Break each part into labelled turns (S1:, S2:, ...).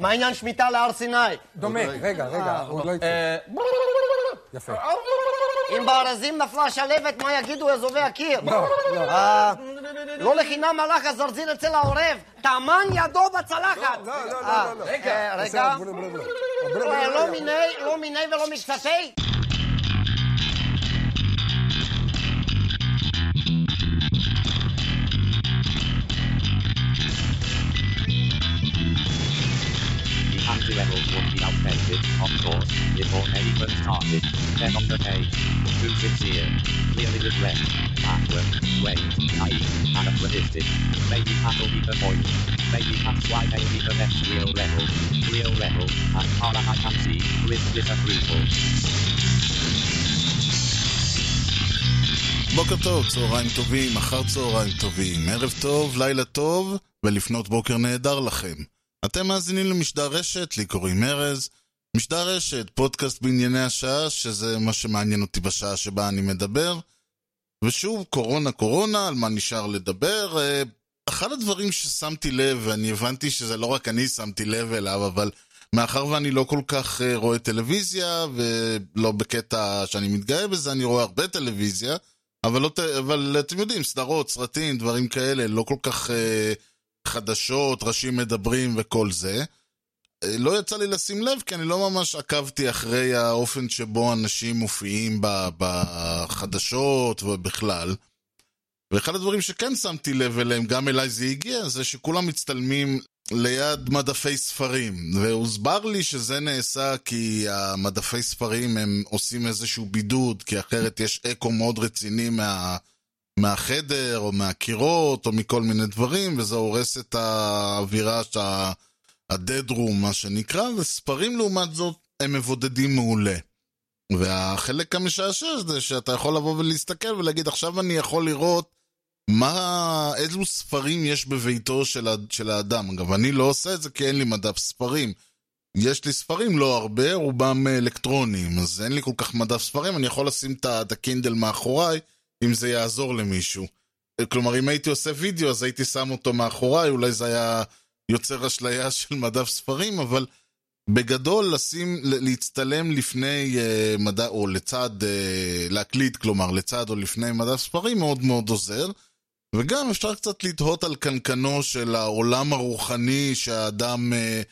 S1: מה העניין שמיטה להר סיני?
S2: דומה, רגע, רגע, הוא עוד לא התחיל.
S1: אה,
S2: יפה.
S1: אם בארזים נפלה שלהבת, מה יגידו אזובי הקיר?
S2: לא, לא.
S1: אה, לא לחינם הלך הזרזיר אצל העורב, טמן ידו בצלחת.
S2: לא, לא,
S1: אה,
S2: לא, לא.
S1: אה, רגע. אה. לא מיני, לא מיני ולא מקצתי.
S3: Levels would be outdated, of course, before anyone started. Then on the page, too sincere, clearly regret, backward, wait, naive, anachronistic. Maybe that'll be the point. Maybe that's why they be the next real level. Real level, as far as I can see, with disapproval.
S4: בוקר טוב, צהריים טובים, אחר צהריים טובים, ערב טוב, לילה טוב, ולפנות בוקר נהדר לכם. אתם מאזינים למשדר רשת, לי קוראים ארז. משדר רשת, פודקאסט בענייני השעה, שזה מה שמעניין אותי בשעה שבה אני מדבר. ושוב, קורונה קורונה, על מה נשאר לדבר. אה, אחד הדברים ששמתי לב, ואני הבנתי שזה לא רק אני שמתי לב אליו, אבל מאחר ואני לא כל כך אה, רואה טלוויזיה, ולא בקטע שאני מתגאה בזה, אני רואה הרבה טלוויזיה, אבל, לא, אבל אתם יודעים, סדרות, סרטים, דברים כאלה, לא כל כך אה, חדשות, ראשים מדברים וכל זה. אה, לא יצא לי לשים לב, כי אני לא ממש עקבתי אחרי האופן שבו אנשים מופיעים בחדשות ובכלל. ואחד הדברים שכן שמתי לב אליהם, גם אליי זה הגיע, זה שכולם מצטלמים ליד מדפי ספרים. והוסבר לי שזה נעשה כי המדפי ספרים הם עושים איזשהו בידוד, כי אחרת יש אקו מאוד רציני מה, מהחדר, או מהקירות, או מכל מיני דברים, וזה הורס את האווירה, שה- ה-dead room, מה שנקרא, וספרים לעומת זאת הם מבודדים מעולה. והחלק המשעשע זה שאתה יכול לבוא ולהסתכל ולהגיד, עכשיו אני יכול לראות מה, אילו ספרים יש בביתו של, של האדם. אגב, אני לא עושה את זה כי אין לי מדף ספרים. יש לי ספרים, לא הרבה, רובם אלקטרוניים, אז אין לי כל כך מדף ספרים, אני יכול לשים את הקינדל מאחוריי, אם זה יעזור למישהו. כלומר, אם הייתי עושה וידאו, אז הייתי שם אותו מאחוריי, אולי זה היה יוצר אשליה של מדף ספרים, אבל בגדול, לשים, להצטלם לפני אה, מדע, או לצד, אה, להקליט, כלומר, לצד או לפני מדף ספרים, מאוד מאוד עוזר. וגם אפשר קצת לתהות על קנקנו של העולם הרוחני שהאדם... אה,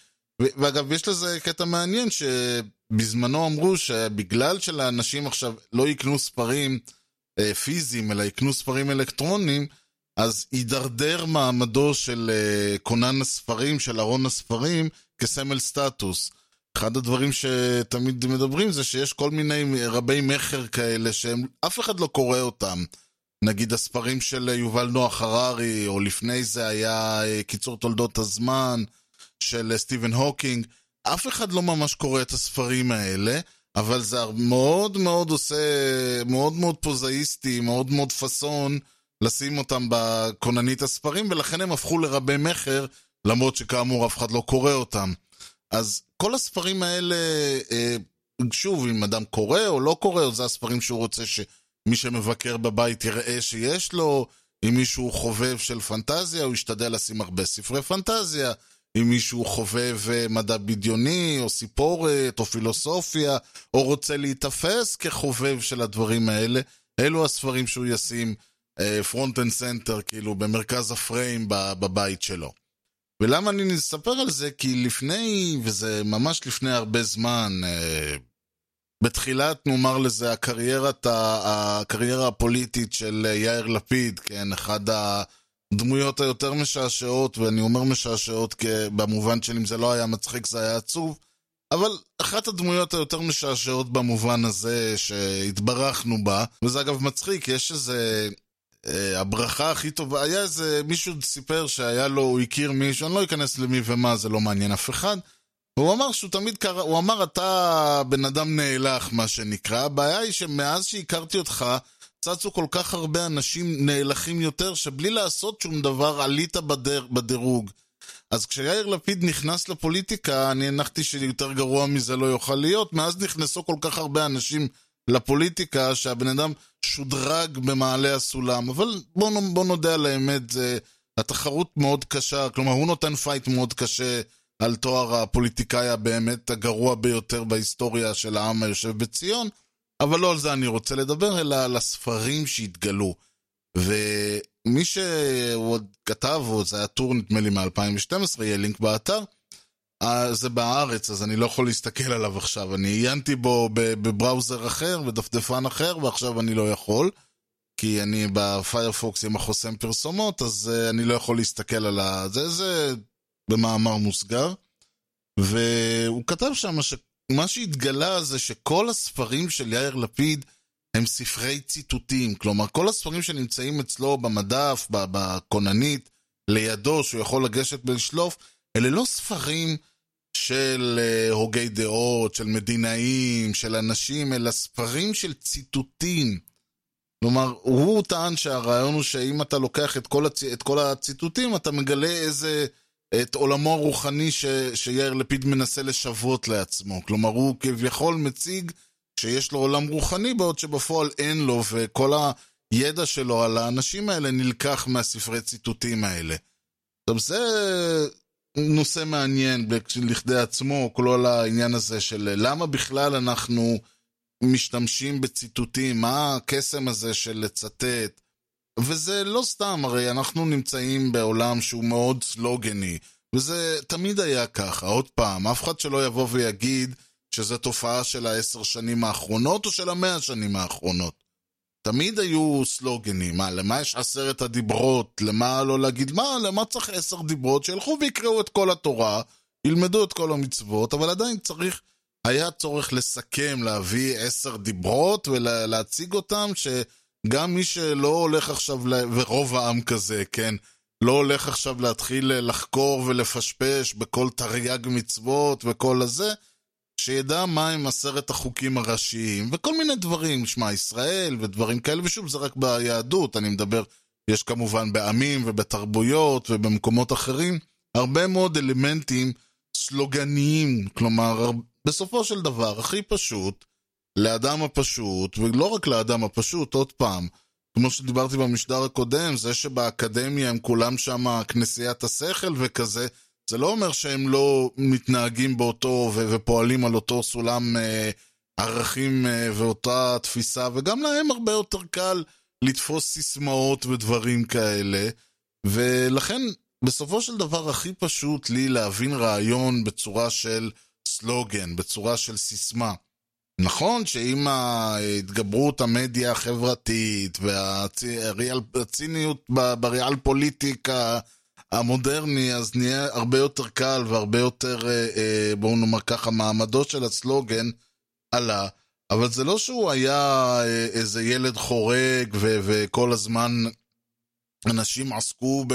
S4: ואגב, יש לזה קטע מעניין שבזמנו אמרו שבגלל שלאנשים עכשיו לא יקנו ספרים אה, פיזיים, אלא יקנו ספרים אלקטרוניים, אז יידרדר מעמדו של אה, כונן הספרים, של ארון הספרים, כסמל סטטוס. אחד הדברים שתמיד מדברים זה שיש כל מיני רבי מכר כאלה שהם, אף אחד לא קורא אותם. נגיד הספרים של יובל נוח הררי, או לפני זה היה אה, קיצור תולדות הזמן של סטיבן הוקינג. אף אחד לא ממש קורא את הספרים האלה, אבל זה מאוד מאוד עושה, מאוד מאוד פוזאיסטי, מאוד מאוד פאסון, לשים אותם בכוננית הספרים, ולכן הם הפכו לרבי מכר, למרות שכאמור אף אחד לא קורא אותם. אז כל הספרים האלה, אה, שוב, אם אדם קורא או לא קורא, או זה הספרים שהוא רוצה שמי שמבקר בבית יראה שיש לו, אם מישהו חובב של פנטזיה, הוא ישתדל לשים הרבה ספרי פנטזיה. אם מישהו חובב אה, מדע בדיוני, או סיפורת, או פילוסופיה, או רוצה להיתפס כחובב של הדברים האלה, אלו הספרים שהוא ישים front and center, כאילו, במרכז הפריים בבית שלו. ולמה אני אספר על זה? כי לפני, וזה ממש לפני הרבה זמן, אה, בתחילת, נאמר לזה, הקריירת, ה- הקריירה הפוליטית של אה, יאיר לפיד, כן, אחד הדמויות היותר משעשעות, ואני אומר משעשעות כ- במובן של אם זה לא היה מצחיק זה היה עצוב, אבל אחת הדמויות היותר משעשעות במובן הזה שהתברכנו בה, וזה אגב מצחיק, יש איזה... אה, הברכה הכי טובה, היה איזה, מישהו סיפר שהיה לו, הוא הכיר מישהו, אני לא אכנס למי ומה, זה לא מעניין אף אחד. הוא אמר שהוא תמיד קרא, הוא אמר אתה בן אדם נאלח, מה שנקרא. הבעיה היא שמאז שהכרתי אותך, צצו כל כך הרבה אנשים נאלחים יותר, שבלי לעשות שום דבר עלית בדר, בדירוג. אז כשיאיר לפיד נכנס לפוליטיקה, אני הנחתי שיותר גרוע מזה לא יוכל להיות, מאז נכנסו כל כך הרבה אנשים לפוליטיקה, שהבן אדם שודרג במעלה הסולם. אבל בוא, בוא נודה על האמת, זה, התחרות מאוד קשה, כלומר הוא נותן fight מאוד קשה על תואר הפוליטיקאי הבאמת הגרוע ביותר בהיסטוריה של העם היושב בציון, אבל לא על זה אני רוצה לדבר, אלא על הספרים שהתגלו. ומי שעוד כתב, או זה היה טור נדמה לי מ-2012, יהיה לינק באתר, אה, זה בהארץ, אז אני לא יכול להסתכל עליו עכשיו. אני עיינתי בו בבראוזר אחר, בדפדפן אחר, ועכשיו אני לא יכול. כי אני בפיירפוקס עם החוסם פרסומות, אז uh, אני לא יכול להסתכל על ה... זה, זה במאמר מוסגר. והוא כתב שם שמה שהתגלה זה שכל הספרים של יאיר לפיד הם ספרי ציטוטים. כלומר, כל הספרים שנמצאים אצלו במדף, בכוננית, לידו, שהוא יכול לגשת ולשלוף, אלה לא ספרים של uh, הוגי דעות, של מדינאים, של אנשים, אלא ספרים של ציטוטים. כלומר, הוא טען שהרעיון הוא שאם אתה לוקח את כל, הצ... את כל הציטוטים, אתה מגלה איזה... את עולמו הרוחני ש... שיאיר לפיד מנסה לשוות לעצמו. כלומר, הוא כביכול מציג שיש לו עולם רוחני, בעוד שבפועל אין לו, וכל הידע שלו על האנשים האלה נלקח מהספרי ציטוטים האלה. עכשיו, זה נושא מעניין לכדי עצמו, כל העניין הזה של למה בכלל אנחנו... משתמשים בציטוטים, מה הקסם הזה של לצטט. וזה לא סתם, הרי אנחנו נמצאים בעולם שהוא מאוד סלוגני, וזה תמיד היה ככה. עוד פעם, אף אחד שלא יבוא ויגיד שזו תופעה של העשר שנים האחרונות או של המאה השנים האחרונות. תמיד היו סלוגנים, מה, למה יש עשרת הדיברות? למה לא להגיד, מה, למה צריך עשר דיברות? שילכו ויקראו את כל התורה, ילמדו את כל המצוות, אבל עדיין צריך היה צורך לסכם, להביא עשר דיברות ולהציג אותם, שגם מי שלא הולך עכשיו, ורוב העם כזה, כן? לא הולך עכשיו להתחיל לחקור ולפשפש בכל תרי"ג מצוות וכל הזה, שידע מהם עשרת החוקים הראשיים, וכל מיני דברים, שמע ישראל ודברים כאלה, ושוב, זה רק ביהדות, אני מדבר, יש כמובן בעמים ובתרבויות ובמקומות אחרים, הרבה מאוד אלמנטים סלוגניים, כלומר, בסופו של דבר, הכי פשוט, לאדם הפשוט, ולא רק לאדם הפשוט, עוד פעם, כמו שדיברתי במשדר הקודם, זה שבאקדמיה הם כולם שם כנסיית השכל וכזה, זה לא אומר שהם לא מתנהגים באותו ו- ופועלים על אותו סולם אה, ערכים אה, ואותה תפיסה, וגם להם הרבה יותר קל לתפוס סיסמאות ודברים כאלה, ולכן בסופו של דבר הכי פשוט לי להבין רעיון בצורה של סלוגן, בצורה של סיסמה. נכון שעם ההתגברות המדיה החברתית והציניות בריאל פוליטיק המודרני, אז נהיה הרבה יותר קל והרבה יותר, אה, אה, בואו נאמר ככה, מעמדו של הסלוגן עלה. אבל זה לא שהוא היה אה, איזה ילד חורג ו- וכל הזמן אנשים עסקו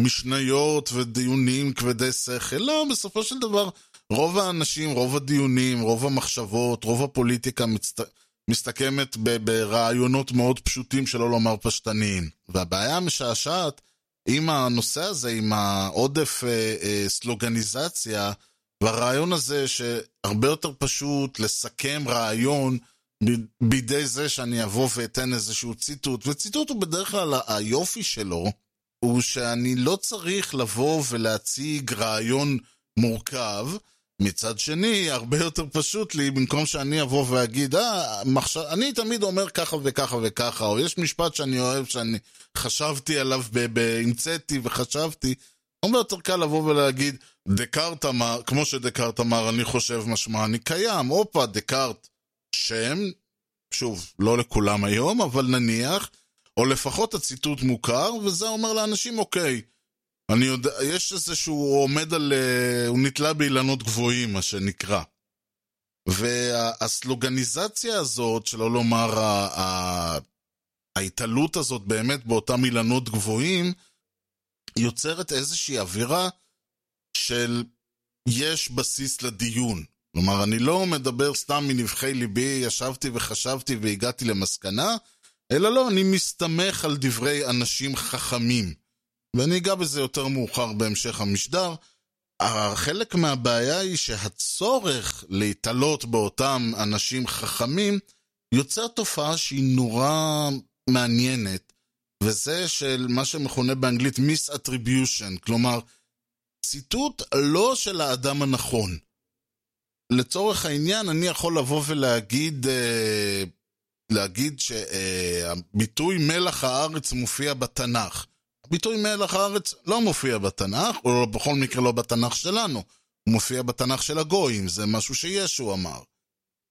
S4: במשניות ודיונים כבדי שכל, לא, בסופו של דבר רוב האנשים, רוב הדיונים, רוב המחשבות, רוב הפוליטיקה מצט... מסתכמת ב... ברעיונות מאוד פשוטים, שלא לומר פשטניים. והבעיה המשעשעת עם הנושא הזה, עם העודף אה, אה, סלוגניזציה, והרעיון הזה שהרבה יותר פשוט לסכם רעיון ב... בידי זה שאני אבוא ואתן איזשהו ציטוט, וציטוט הוא בדרך כלל היופי שלו, הוא שאני לא צריך לבוא ולהציג רעיון מורכב, מצד שני, הרבה יותר פשוט לי, במקום שאני אבוא ואגיד, אה, מחש... אני תמיד אומר ככה וככה וככה, או יש משפט שאני אוהב, שאני חשבתי עליו, ב... ב... המצאתי וחשבתי, הרבה יותר קל לבוא ולהגיד, דקארט אמר, כמו שדקארט אמר, אני חושב משמע אני קיים, הופה, דקארט, שם, שוב, לא לכולם היום, אבל נניח, או לפחות הציטוט מוכר, וזה אומר לאנשים, אוקיי, אני יודע, יש איזה שהוא עומד על... אה, הוא נתלה באילנות גבוהים, מה שנקרא. והסלוגניזציה הזאת, שלא לומר ההתעלות הזאת באמת באותם אילנות גבוהים, יוצרת איזושהי אווירה של יש בסיס לדיון. כלומר, אני לא מדבר סתם מנבחי ליבי, ישבתי וחשבתי והגעתי למסקנה, אלא לא, אני מסתמך על דברי אנשים חכמים. ואני אגע בזה יותר מאוחר בהמשך המשדר. חלק מהבעיה היא שהצורך להתעלות באותם אנשים חכמים יוצר תופעה שהיא נורא מעניינת, וזה של מה שמכונה באנגלית misattribution, כלומר, ציטוט לא של האדם הנכון. לצורך העניין, אני יכול לבוא ולהגיד אה, להגיד שהביטוי מלח הארץ מופיע בתנ"ך. הביטוי מלח הארץ לא מופיע בתנ"ך, או בכל מקרה לא בתנ"ך שלנו. הוא מופיע בתנ"ך של הגויים, זה משהו שישו אמר.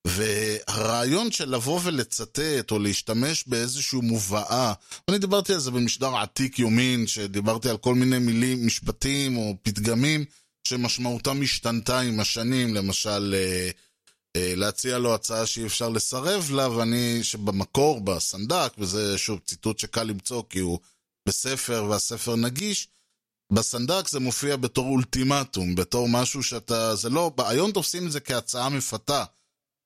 S4: והרעיון של לבוא ולצטט או להשתמש באיזושהי מובאה, אני דיברתי על זה במשדר עתיק יומין, שדיברתי על כל מיני מילים, משפטים או פתגמים שמשמעותם השתנתה עם השנים, למשל אה, אה, להציע לו הצעה שאי אפשר לסרב לה, ואני, שבמקור, בסנדק, וזה שוב ציטוט שקל למצוא כי הוא בספר והספר נגיש, בסנדק זה מופיע בתור אולטימטום, בתור משהו שאתה, זה לא, היום תופסים את זה כהצעה מפתה.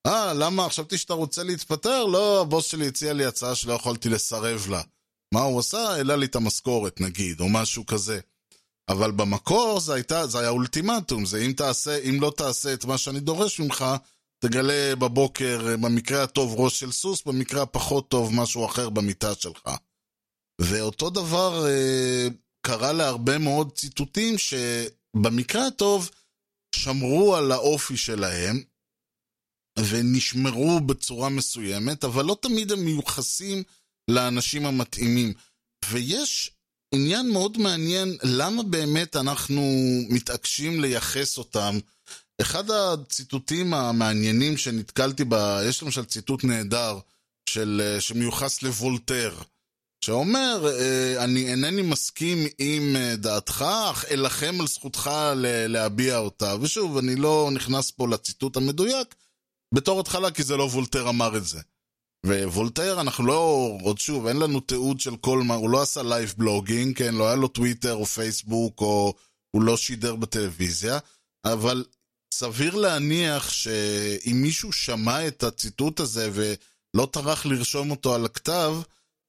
S4: אה, למה? חשבתי שאתה רוצה להתפטר? לא, הבוס שלי הציע לי הצעה שלא יכולתי לסרב לה. מה הוא עשה? העלה לי את המשכורת, נגיד, או משהו כזה. אבל במקור זה, הייתה, זה היה אולטימטום, זה אם תעשה, אם לא תעשה את מה שאני דורש ממך, תגלה בבוקר, במקרה הטוב ראש של סוס, במקרה הפחות טוב משהו אחר במיטה שלך. ואותו דבר אה, קרה להרבה מאוד ציטוטים שבמקרה הטוב שמרו על האופי שלהם ונשמרו בצורה מסוימת, אבל לא תמיד הם מיוחסים לאנשים המתאימים. ויש עניין מאוד מעניין למה באמת אנחנו מתעקשים לייחס אותם. אחד הציטוטים המעניינים שנתקלתי בה, יש למשל ציטוט נהדר של, שמיוחס לוולטר, שאומר, אה, אני אינני מסכים עם אה, דעתך, אך אלחם על זכותך להביע אותה. ושוב, אני לא נכנס פה לציטוט המדויק, בתור התחלה, כי זה לא וולטר אמר את זה. ווולטר, אנחנו לא, עוד שוב, אין לנו תיעוד של כל מה, הוא לא עשה live blogging, כן, לא היה לו טוויטר או פייסבוק, או הוא לא שידר בטלוויזיה, אבל סביר להניח שאם מישהו שמע את הציטוט הזה ולא טרח לרשום אותו על הכתב,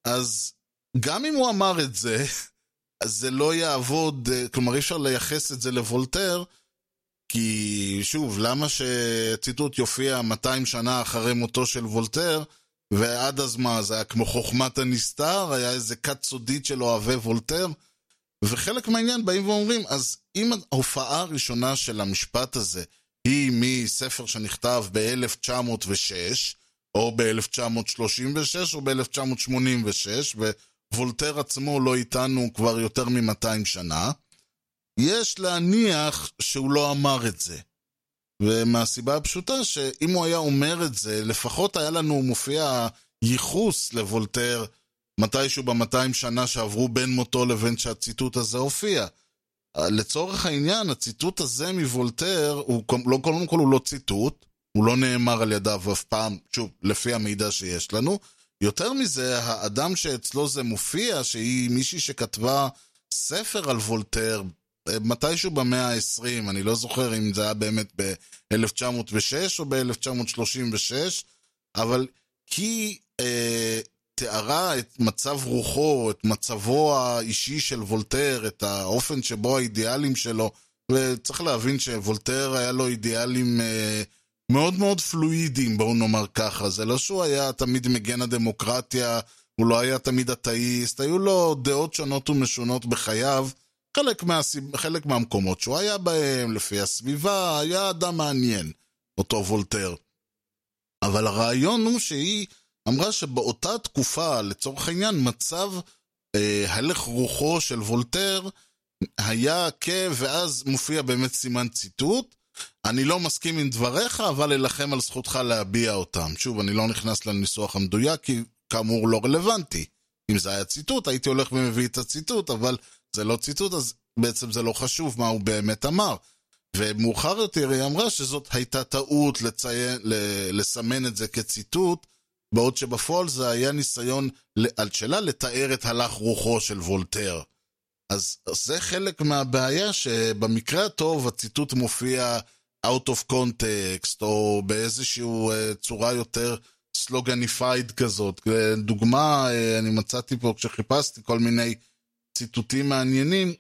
S4: אז גם אם הוא אמר את זה, אז זה לא יעבוד, כלומר אי אפשר לייחס את זה לוולטר, כי שוב, למה שציטוט יופיע 200 שנה אחרי מותו של וולטר, ועד אז מה, זה היה כמו חוכמת הנסתר, היה איזה כת סודית של אוהבי וולטר, וחלק מהעניין באים ואומרים, אז אם ההופעה הראשונה של המשפט הזה היא מספר שנכתב ב-1906, או ב-1936 או ב-1986, ווולטר עצמו לא איתנו כבר יותר מ-200 שנה, יש להניח שהוא לא אמר את זה. ומהסיבה הפשוטה שאם הוא היה אומר את זה, לפחות היה לנו מופיע ייחוס לוולטר מתישהו במאתיים שנה שעברו בין מותו לבין שהציטוט הזה הופיע. לצורך העניין, הציטוט הזה מוולטר, הוא לא, קודם כל הוא לא ציטוט, הוא לא נאמר על ידיו אף פעם, שוב, לפי המידע שיש לנו. יותר מזה, האדם שאצלו זה מופיע, שהיא מישהי שכתבה ספר על וולטר מתישהו במאה ה-20, אני לא זוכר אם זה היה באמת ב-1906 או ב-1936, אבל היא אה, תיארה את מצב רוחו, את מצבו האישי של וולטר, את האופן שבו האידיאלים שלו, וצריך להבין שוולטר היה לו אידיאלים אה, מאוד מאוד פלואידיים, בואו נאמר ככה. זה לא שהוא היה תמיד מגן הדמוקרטיה, הוא לא היה תמיד אתאיסט, היו לו דעות שונות ומשונות בחייו. חלק, מהסיב... חלק מהמקומות שהוא היה בהם, לפי הסביבה, היה אדם מעניין, אותו וולטר. אבל הרעיון הוא שהיא אמרה שבאותה תקופה, לצורך העניין, מצב אה, הלך רוחו של וולטר היה כ... ואז מופיע באמת סימן ציטוט. אני לא מסכים עם דבריך, אבל אלחם על זכותך להביע אותם. שוב, אני לא נכנס לניסוח המדויק, כי כאמור לא רלוונטי. אם זה היה ציטוט, הייתי הולך ומביא את הציטוט, אבל זה לא ציטוט, אז בעצם זה לא חשוב מה הוא באמת אמר. ומאוחר יותר היא אמרה שזאת הייתה טעות לציין, לסמן את זה כציטוט, בעוד שבפועל זה היה ניסיון שלה לתאר את הלך רוחו של וולטר. אז זה חלק מהבעיה שבמקרה הטוב הציטוט מופיע out of context, או באיזושהי אה, צורה יותר sloganified כזאת. דוגמה, אה, אני מצאתי פה כשחיפשתי כל מיני ציטוטים מעניינים,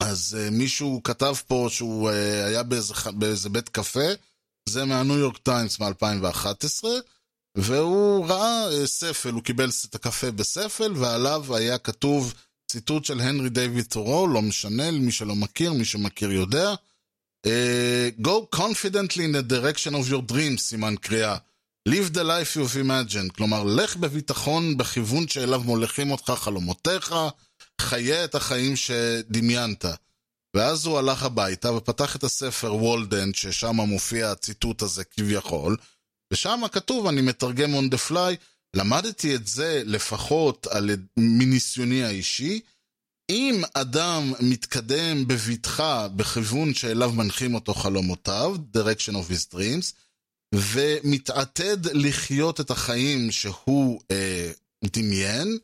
S4: אז מישהו כתב פה שהוא היה באיזה, באיזה בית קפה, זה מהניו יורק טיימס מ-2011, והוא ראה ספל, הוא קיבל את הקפה בספל, ועליו היה כתוב ציטוט של הנרי דיוויד תורו, לא משנה, למי שלא מכיר, מי שמכיר יודע. אה, Go confidently in the direction of your dreams, סימן קריאה. Live the life you've imagined, כלומר, לך בביטחון בכיוון שאליו מוליכים אותך חלומותיך, חיה את החיים שדמיינת. ואז הוא הלך הביתה ופתח את הספר וולדן, ששם מופיע הציטוט הזה כביכול, ושם כתוב, אני מתרגם on the fly, למדתי את זה לפחות על, מניסיוני האישי, אם אדם מתקדם בבטחה בכיוון שאליו מנחים אותו חלומותיו, direction of his dreams, ומתעתד לחיות את החיים שהוא אה, דמיין,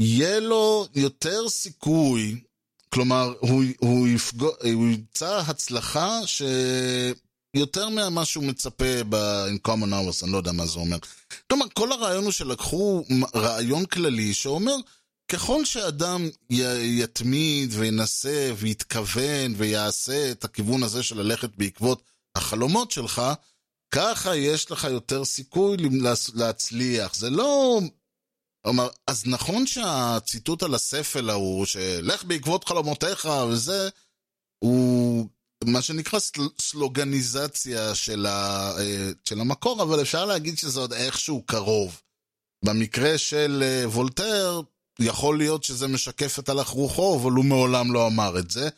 S4: יהיה לו יותר סיכוי, כלומר, הוא, הוא, יפגוע, הוא ימצא הצלחה שיותר ממה שהוא מצפה ב-in common hours, אני לא יודע מה זה אומר. כלומר, כל הרעיון הוא שלקחו רעיון כללי שאומר, ככל שאדם י- יתמיד וינסה ויתכוון ויעשה את הכיוון הזה של ללכת בעקבות החלומות שלך, ככה יש לך יותר סיכוי להצליח. זה לא... אומר, אז נכון שהציטוט על הספל ההוא, שלך בעקבות חלומותיך וזה, הוא מה שנקרא סל, סלוגניזציה של, ה, אה, של המקור, אבל אפשר להגיד שזה עוד איכשהו קרוב. במקרה של אה, וולטר, יכול להיות שזה משקף את הלך רוחו, אבל הוא מעולם לא אמר את זה.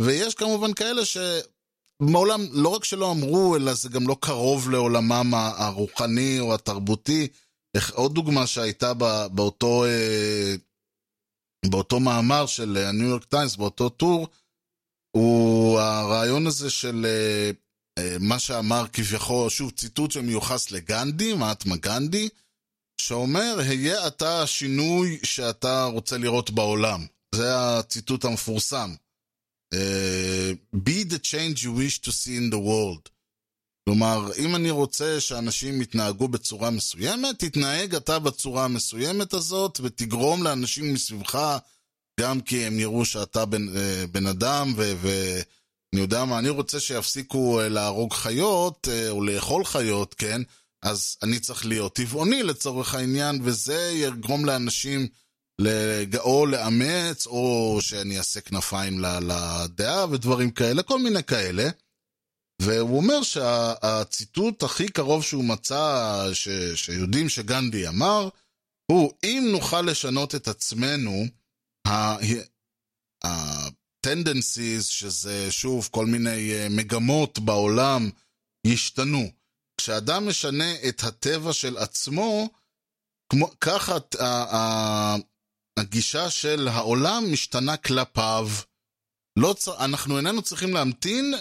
S4: ויש כמובן כאלה שמעולם, לא רק שלא אמרו, אלא זה גם לא קרוב לעולמם הרוחני או התרבותי. עוד דוגמה שהייתה באותו, אה, באותו מאמר של הניו יורק טיימס, באותו טור, הוא הרעיון הזה של אה, מה שאמר כביכול, שוב, ציטוט שמיוחס לגנדי, מעטמה גנדי, שאומר, היה אתה השינוי שאתה רוצה לראות בעולם. זה הציטוט המפורסם. Uh, be the change you wish to see in the world. כלומר, אם אני רוצה שאנשים יתנהגו בצורה מסוימת, תתנהג אתה בצורה המסוימת הזאת, ותגרום לאנשים מסביבך, גם כי הם יראו שאתה בן, אה, בן אדם, ואני יודע מה, אני רוצה שיפסיקו אה, להרוג חיות, או לאכול חיות, כן? אז אני צריך להיות טבעוני לצורך העניין, וזה יגרום לאנשים או לאמץ, או שאני אעשה כנפיים לדעה ודברים כאלה, כל מיני כאלה. והוא אומר שהציטוט הכי קרוב שהוא מצא, ש, שיודעים שגנדי אמר, הוא אם נוכל לשנות את עצמנו, ה-tendencies, שזה שוב כל מיני אה, מגמות בעולם, ישתנו. כשאדם משנה את הטבע של עצמו, כמו, ככה הגישה של העולם משתנה כלפיו. לא צ... אנחנו איננו צריכים להמתין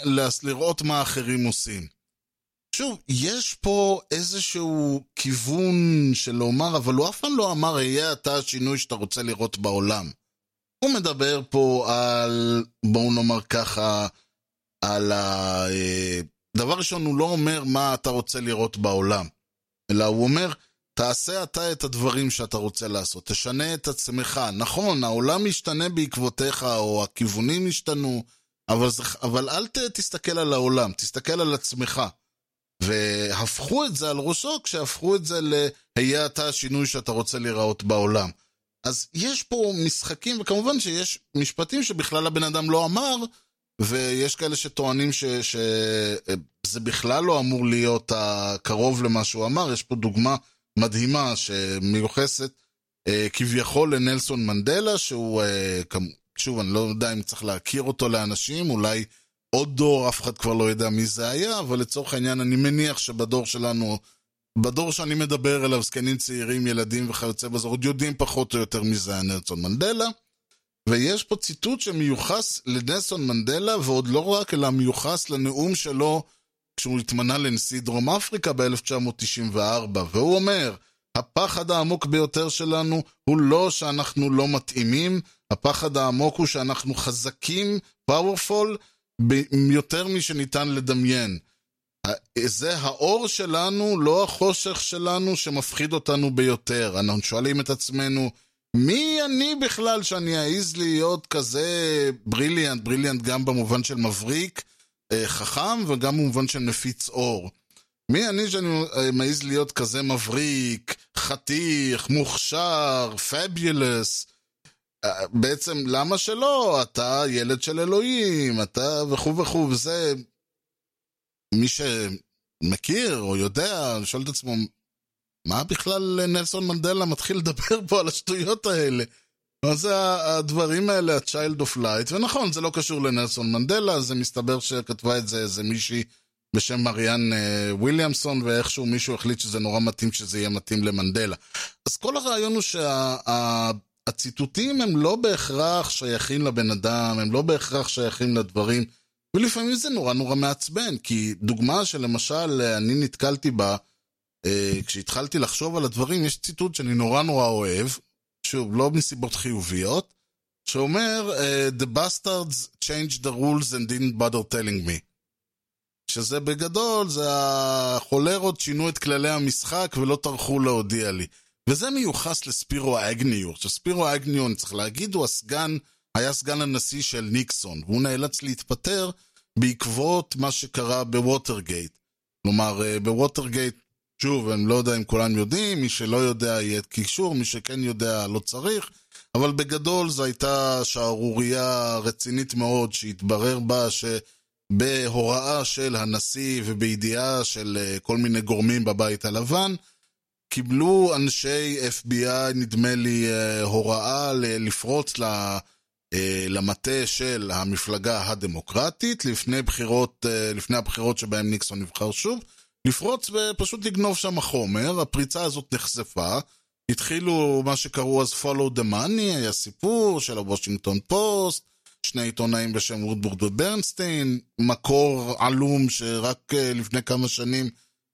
S4: לראות מה אחרים עושים. שוב, יש פה איזשהו כיוון של לומר, אבל הוא אף פעם לא אמר, אהיה אתה השינוי שאתה רוצה לראות בעולם. הוא מדבר פה על, בואו נאמר ככה, על ה... אה, דבר ראשון, הוא לא אומר מה אתה רוצה לראות בעולם, אלא הוא אומר, תעשה אתה את הדברים שאתה רוצה לעשות, תשנה את עצמך. נכון, העולם משתנה בעקבותיך, או הכיוונים השתנו, אבל, זה, אבל אל ת, תסתכל על העולם, תסתכל על עצמך. והפכו את זה על ראשו כשהפכו את זה ל"היה אתה השינוי שאתה רוצה להיראות בעולם". אז יש פה משחקים, וכמובן שיש משפטים שבכלל הבן אדם לא אמר, ויש כאלה שטוענים שזה בכלל לא אמור להיות קרוב למה שהוא אמר. יש פה דוגמה מדהימה שמיוחסת אה, כביכול לנלסון מנדלה, שהוא, אה, שוב, אני לא יודע אם צריך להכיר אותו לאנשים, אולי עוד דור, אף אחד כבר לא יודע מי זה היה, אבל לצורך העניין אני מניח שבדור שלנו, בדור שאני מדבר אליו, זקנים צעירים, ילדים וכיוצא בזה, עוד יודעים פחות או יותר מי זה היה נלסון מנדלה. ויש פה ציטוט שמיוחס לנסון מנדלה, ועוד לא רק, אלא מיוחס לנאום שלו כשהוא התמנה לנשיא דרום אפריקה ב-1994, והוא אומר, הפחד העמוק ביותר שלנו הוא לא שאנחנו לא מתאימים, הפחד העמוק הוא שאנחנו חזקים, powerful, יותר משניתן לדמיין. זה האור שלנו, לא החושך שלנו שמפחיד אותנו ביותר. אנחנו שואלים את עצמנו, מי אני בכלל שאני אעז להיות כזה בריליאנט, בריליאנט גם במובן של מבריק, אה, חכם וגם במובן של מפיץ אור. מי אני שאני אה, מעז להיות כזה מבריק, חתיך, מוכשר, פביולס, אה, בעצם, למה שלא? אתה ילד של אלוהים, אתה וכו' וכו', וזה... מי שמכיר או יודע, שואל את עצמו, מה בכלל נלסון מנדלה מתחיל לדבר פה על השטויות האלה? מה זה הדברים האלה, ה-Child of Light? ונכון, זה לא קשור לנלסון מנדלה, זה מסתבר שכתבה את זה איזה מישהי בשם מריאן אה, וויליאמסון, ואיכשהו מישהו החליט שזה נורא מתאים שזה יהיה מתאים למנדלה. אז כל הרעיון הוא שהציטוטים שה, הם לא בהכרח שייכים לבן אדם, הם לא בהכרח שייכים לדברים, ולפעמים זה נורא נורא מעצבן, כי דוגמה שלמשל אני נתקלתי בה, אה, כשהתחלתי לחשוב על הדברים, יש ציטוט שאני נורא נורא אוהב, שוב, לא מסיבות חיוביות, שאומר, uh, The bastards changed the rules and didn't bother telling me. שזה בגדול, זה החולרות שינו את כללי המשחק ולא טרחו להודיע לי. וזה מיוחס לספירו אגניו, שספירו אגניו, אני צריך להגיד, הוא הסגן, היה סגן הנשיא של ניקסון, והוא נאלץ להתפטר בעקבות מה שקרה בווטרגייט. כלומר, אה, בווטרגייט שוב, אני לא יודע אם כולם יודעים, מי שלא יודע יהיה קישור, מי שכן יודע לא צריך, אבל בגדול זו הייתה שערורייה רצינית מאוד שהתברר בה שבהוראה של הנשיא ובידיעה של אה, כל מיני גורמים בבית הלבן, קיבלו אנשי FBI, נדמה לי, אה, הוראה לפרוץ אה, למטה של המפלגה הדמוקרטית לפני, בחירות, לפני הבחירות שבהן ניקסון נבחר שוב. לפרוץ ופשוט לגנוב שם חומר, הפריצה הזאת נחשפה, התחילו מה שקראו אז follow the money, היה סיפור של הוושינגטון פוסט, שני עיתונאים בשם וודבורד וברנסטיין, מקור עלום שרק אה, לפני כמה שנים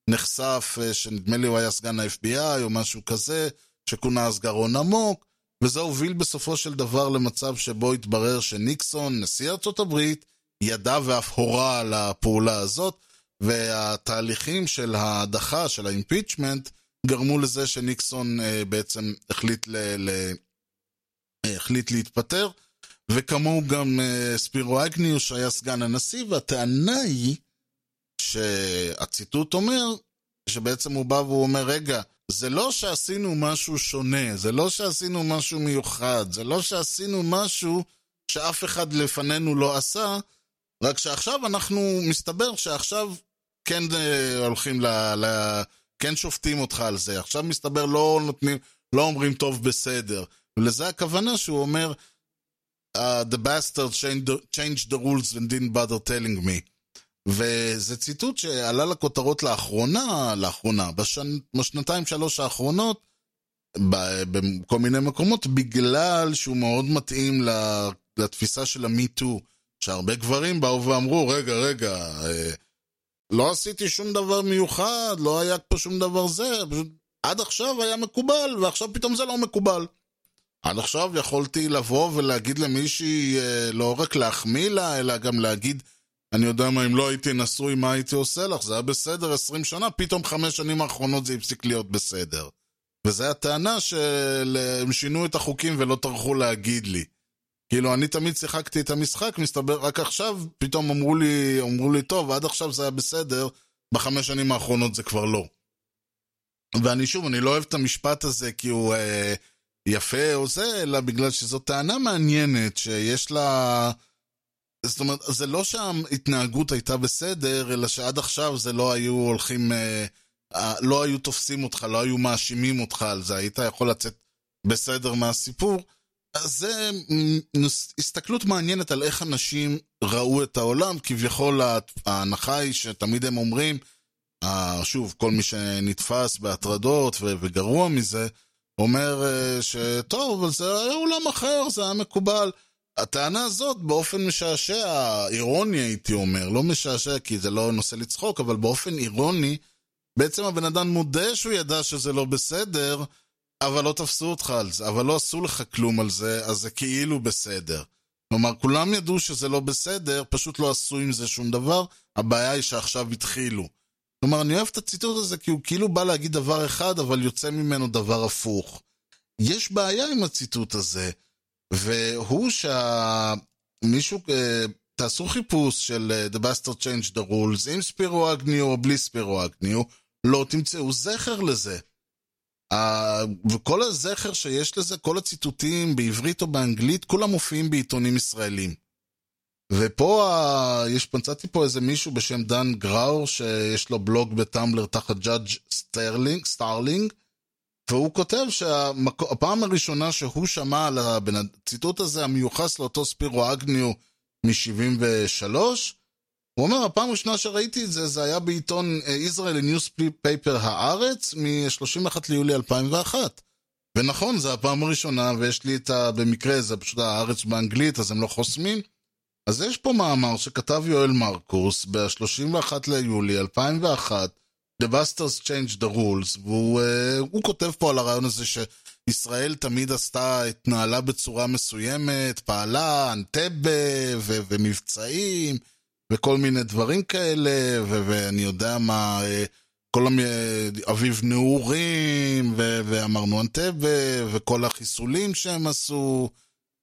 S4: נחשף, אה, שנדמה לי הוא היה סגן ה-FBI או משהו כזה, שכונה אז גרון עמוק, וזה הוביל בסופו של דבר למצב שבו התברר שניקסון, נשיא ארצות הברית, ידע ואף הורה על הפעולה הזאת, והתהליכים של ההדחה, של האימפיצ'מנט, גרמו לזה שניקסון אה, בעצם החליט, ל, ל, אה, החליט להתפטר, וכמוהו גם אה, ספירו אגניוס שהיה סגן הנשיא, והטענה היא שהציטוט אומר, שבעצם הוא בא והוא אומר, רגע, זה לא שעשינו משהו שונה, זה לא שעשינו משהו מיוחד, זה לא שעשינו משהו שאף אחד לפנינו לא עשה, רק שעכשיו אנחנו, מסתבר שעכשיו כן uh, הולכים ל, ל... כן שופטים אותך על זה. עכשיו מסתבר לא נותנים, לא אומרים טוב בסדר. ולזה הכוונה שהוא אומר, uh, The bastard changed the rules and didn't bother telling me. וזה ציטוט שעלה לכותרות לאחרונה, לאחרונה, בשנ... בשנתיים שלוש האחרונות, בכל מיני מקומות, בגלל שהוא מאוד מתאים לתפיסה של ה-MeToo, שהרבה גברים באו ואמרו, רגע, רגע, אה, לא עשיתי שום דבר מיוחד, לא היה פה שום דבר זה, פשוט עד עכשיו היה מקובל, ועכשיו פתאום זה לא מקובל. עד עכשיו יכולתי לבוא ולהגיד למישהי, אה, לא רק להחמיא לה, אלא גם להגיד, אני יודע מה, אם לא הייתי נשוי, מה הייתי עושה לך? זה היה בסדר 20 שנה, פתאום חמש שנים האחרונות זה הפסיק להיות בסדר. וזו הטענה שהם שינו את החוקים ולא טרחו להגיד לי. כאילו, אני תמיד שיחקתי את המשחק, מסתבר, רק עכשיו פתאום אמרו לי, אמרו לי, טוב, עד עכשיו זה היה בסדר, בחמש שנים האחרונות זה כבר לא. ואני שוב, אני לא אוהב את המשפט הזה כי הוא אה, יפה או זה, אלא בגלל שזו טענה מעניינת שיש לה... זאת אומרת, זה לא שההתנהגות הייתה בסדר, אלא שעד עכשיו זה לא היו הולכים... אה, לא היו תופסים אותך, לא היו מאשימים אותך על זה, היית יכול לצאת בסדר מהסיפור. זה הסתכלות מעניינת על איך אנשים ראו את העולם, כביכול ההנחה היא שתמיד הם אומרים, שוב, כל מי שנתפס בהטרדות וגרוע מזה, אומר אה, שטוב, אבל זה היה עולם אחר, זה היה מקובל. הטענה הזאת באופן משעשע, אירוני הייתי אומר, לא משעשע כי זה לא נושא לצחוק, אבל באופן אירוני, בעצם הבן אדם מודה שהוא ידע שזה לא בסדר, אבל לא תפסו אותך על זה, אבל לא עשו לך כלום על זה, אז זה כאילו בסדר. כלומר, כולם ידעו שזה לא בסדר, פשוט לא עשו עם זה שום דבר, הבעיה היא שעכשיו התחילו. כלומר, אני אוהב את הציטוט הזה כי הוא כאילו בא להגיד דבר אחד, אבל יוצא ממנו דבר הפוך. יש בעיה עם הציטוט הזה, והוא שמישהו, אה, תעשו חיפוש של אה, The Bastard Change the Rules, עם ספירו אגניו או בלי ספירו אגניו, לא תמצאו זכר לזה. וכל הזכר שיש לזה, כל הציטוטים בעברית או באנגלית, כולם מופיעים בעיתונים ישראלים. ופה, יש, מצאתי פה איזה מישהו בשם דן גראור, שיש לו בלוג בטמבלר תחת ג'אדג' סטארלינג, והוא כותב שהפעם הראשונה שהוא שמע על הציטוט הזה המיוחס לאותו ספירו אגניו מ-73, הוא אומר, הפעם הראשונה שראיתי את זה, זה היה בעיתון אה, Israel newspaper הארץ מ-31 ליולי 2001. ונכון, זו הפעם הראשונה, ויש לי את ה... במקרה, זה פשוט הארץ באנגלית, אז הם לא חוסמים. אז יש פה מאמר שכתב יואל מרקוס ב-31 ליולי 2001, The Busters Change the Rules, והוא uh, כותב פה על הרעיון הזה שישראל תמיד עשתה, התנהלה בצורה מסוימת, פעלה, אנטבה ו- ומבצעים, וכל מיני דברים כאלה, ו- ואני יודע מה, uh, כל המ... אביב נעורים, ו- ואמרנו אנטבה, וכל החיסולים שהם עשו,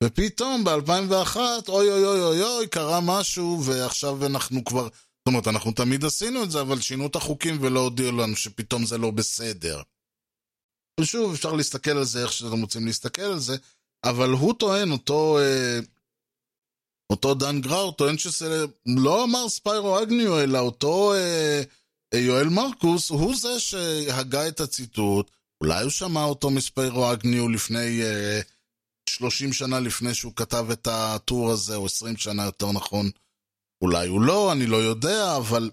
S4: ופתאום ב-2001, אוי אוי אוי אוי אוי, קרה משהו, ועכשיו אנחנו כבר... אומרת, אנחנו תמיד עשינו את זה, אבל שינו את החוקים ולא הודיעו לנו שפתאום זה לא בסדר. ושוב, אפשר להסתכל על זה איך שאתם רוצים להסתכל על זה, אבל הוא טוען, אותו, אה, אותו דן גראור, טוען שזה לא אמר ספיירו אגניו, אלא אותו אה, אה, יואל מרקוס, הוא זה שהגה את הציטוט, אולי הוא שמע אותו מספיירו אגניו לפני... אה, 30 שנה לפני שהוא כתב את הטור הזה, או 20 שנה יותר נכון. אולי הוא לא, אני לא יודע, אבל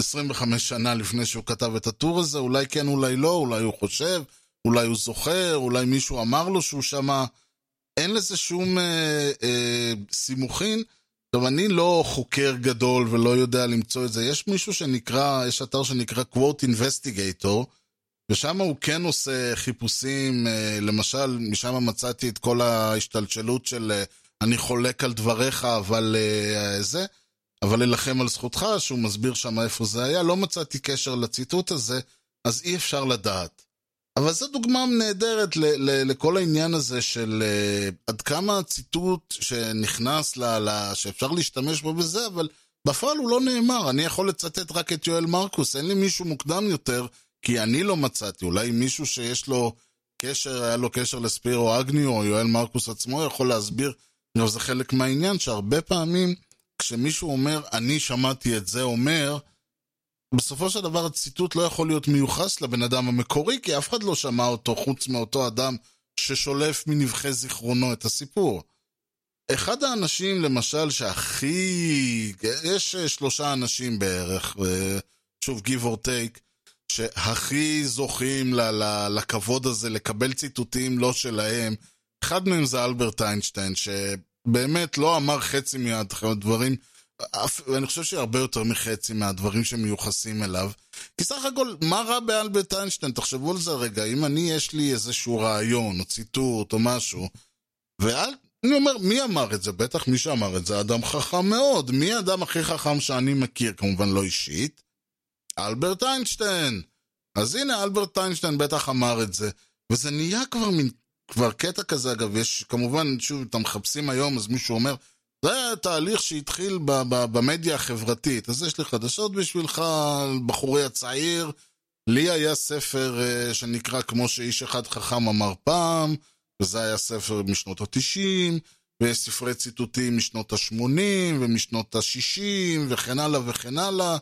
S4: 25 שנה לפני שהוא כתב את הטור הזה, אולי כן, אולי לא, אולי הוא חושב, אולי הוא זוכר, אולי מישהו אמר לו שהוא שמע. אין לזה שום אה, אה, סימוכין. עכשיו, אני לא חוקר גדול ולא יודע למצוא את זה. יש מישהו שנקרא, יש אתר שנקרא Quote Investigator, ושם הוא כן עושה חיפושים, אה, למשל, משם מצאתי את כל ההשתלשלות של אה, אני חולק על דבריך, אבל אה, זה, אבל אלחם על זכותך, שהוא מסביר שם איפה זה היה, לא מצאתי קשר לציטוט הזה, אז אי אפשר לדעת. אבל זו דוגמה נהדרת ל- ל- לכל העניין הזה של uh, עד כמה הציטוט שנכנס, ל- ל- שאפשר להשתמש בו בזה, אבל בפועל הוא לא נאמר. אני יכול לצטט רק את יואל מרקוס, אין לי מישהו מוקדם יותר, כי אני לא מצאתי. אולי מישהו שיש לו קשר, היה לו קשר לספירו אגניו או יואל מרקוס עצמו, יכול להסביר. זה חלק מהעניין, שהרבה פעמים כשמישהו אומר, אני שמעתי את זה אומר, בסופו של דבר הציטוט לא יכול להיות מיוחס לבן אדם המקורי, כי אף אחד לא שמע אותו חוץ מאותו אדם ששולף מנבחי זיכרונו את הסיפור. אחד האנשים, למשל, שהכי... יש שלושה אנשים בערך, שוב, give or take, שהכי זוכים ל- ל- לכבוד הזה לקבל ציטוטים לא שלהם. אחד מהם זה אלברט איינשטיין, שבאמת לא אמר חצי מהדברים, אני חושב שהרבה יותר מחצי מהדברים שמיוחסים אליו. כי סך הכל, מה רע באלברט איינשטיין? תחשבו על זה רגע, אם אני, יש לי איזשהו רעיון, או ציטוט, או משהו, ואל... אני אומר, מי אמר את זה? בטח מי שאמר את זה אדם חכם מאוד. מי האדם הכי חכם שאני מכיר? כמובן לא אישית. אלברט איינשטיין. אז הנה, אלברט איינשטיין בטח אמר את זה. וזה נהיה כבר מין, כבר קטע כזה, אגב, יש, כמובן, שוב, אתם מחפשים היום, אז מישהו אומר, זה תהליך שהתחיל ב- ב- במדיה החברתית. אז יש לי חדשות בשבילך, בחורי הצעיר. לי היה ספר uh, שנקרא כמו שאיש אחד חכם אמר פעם, וזה היה ספר משנות ה-90, ויש ספרי ציטוטים משנות ה-80 ומשנות ה-60 וכן הלאה וכן הלאה.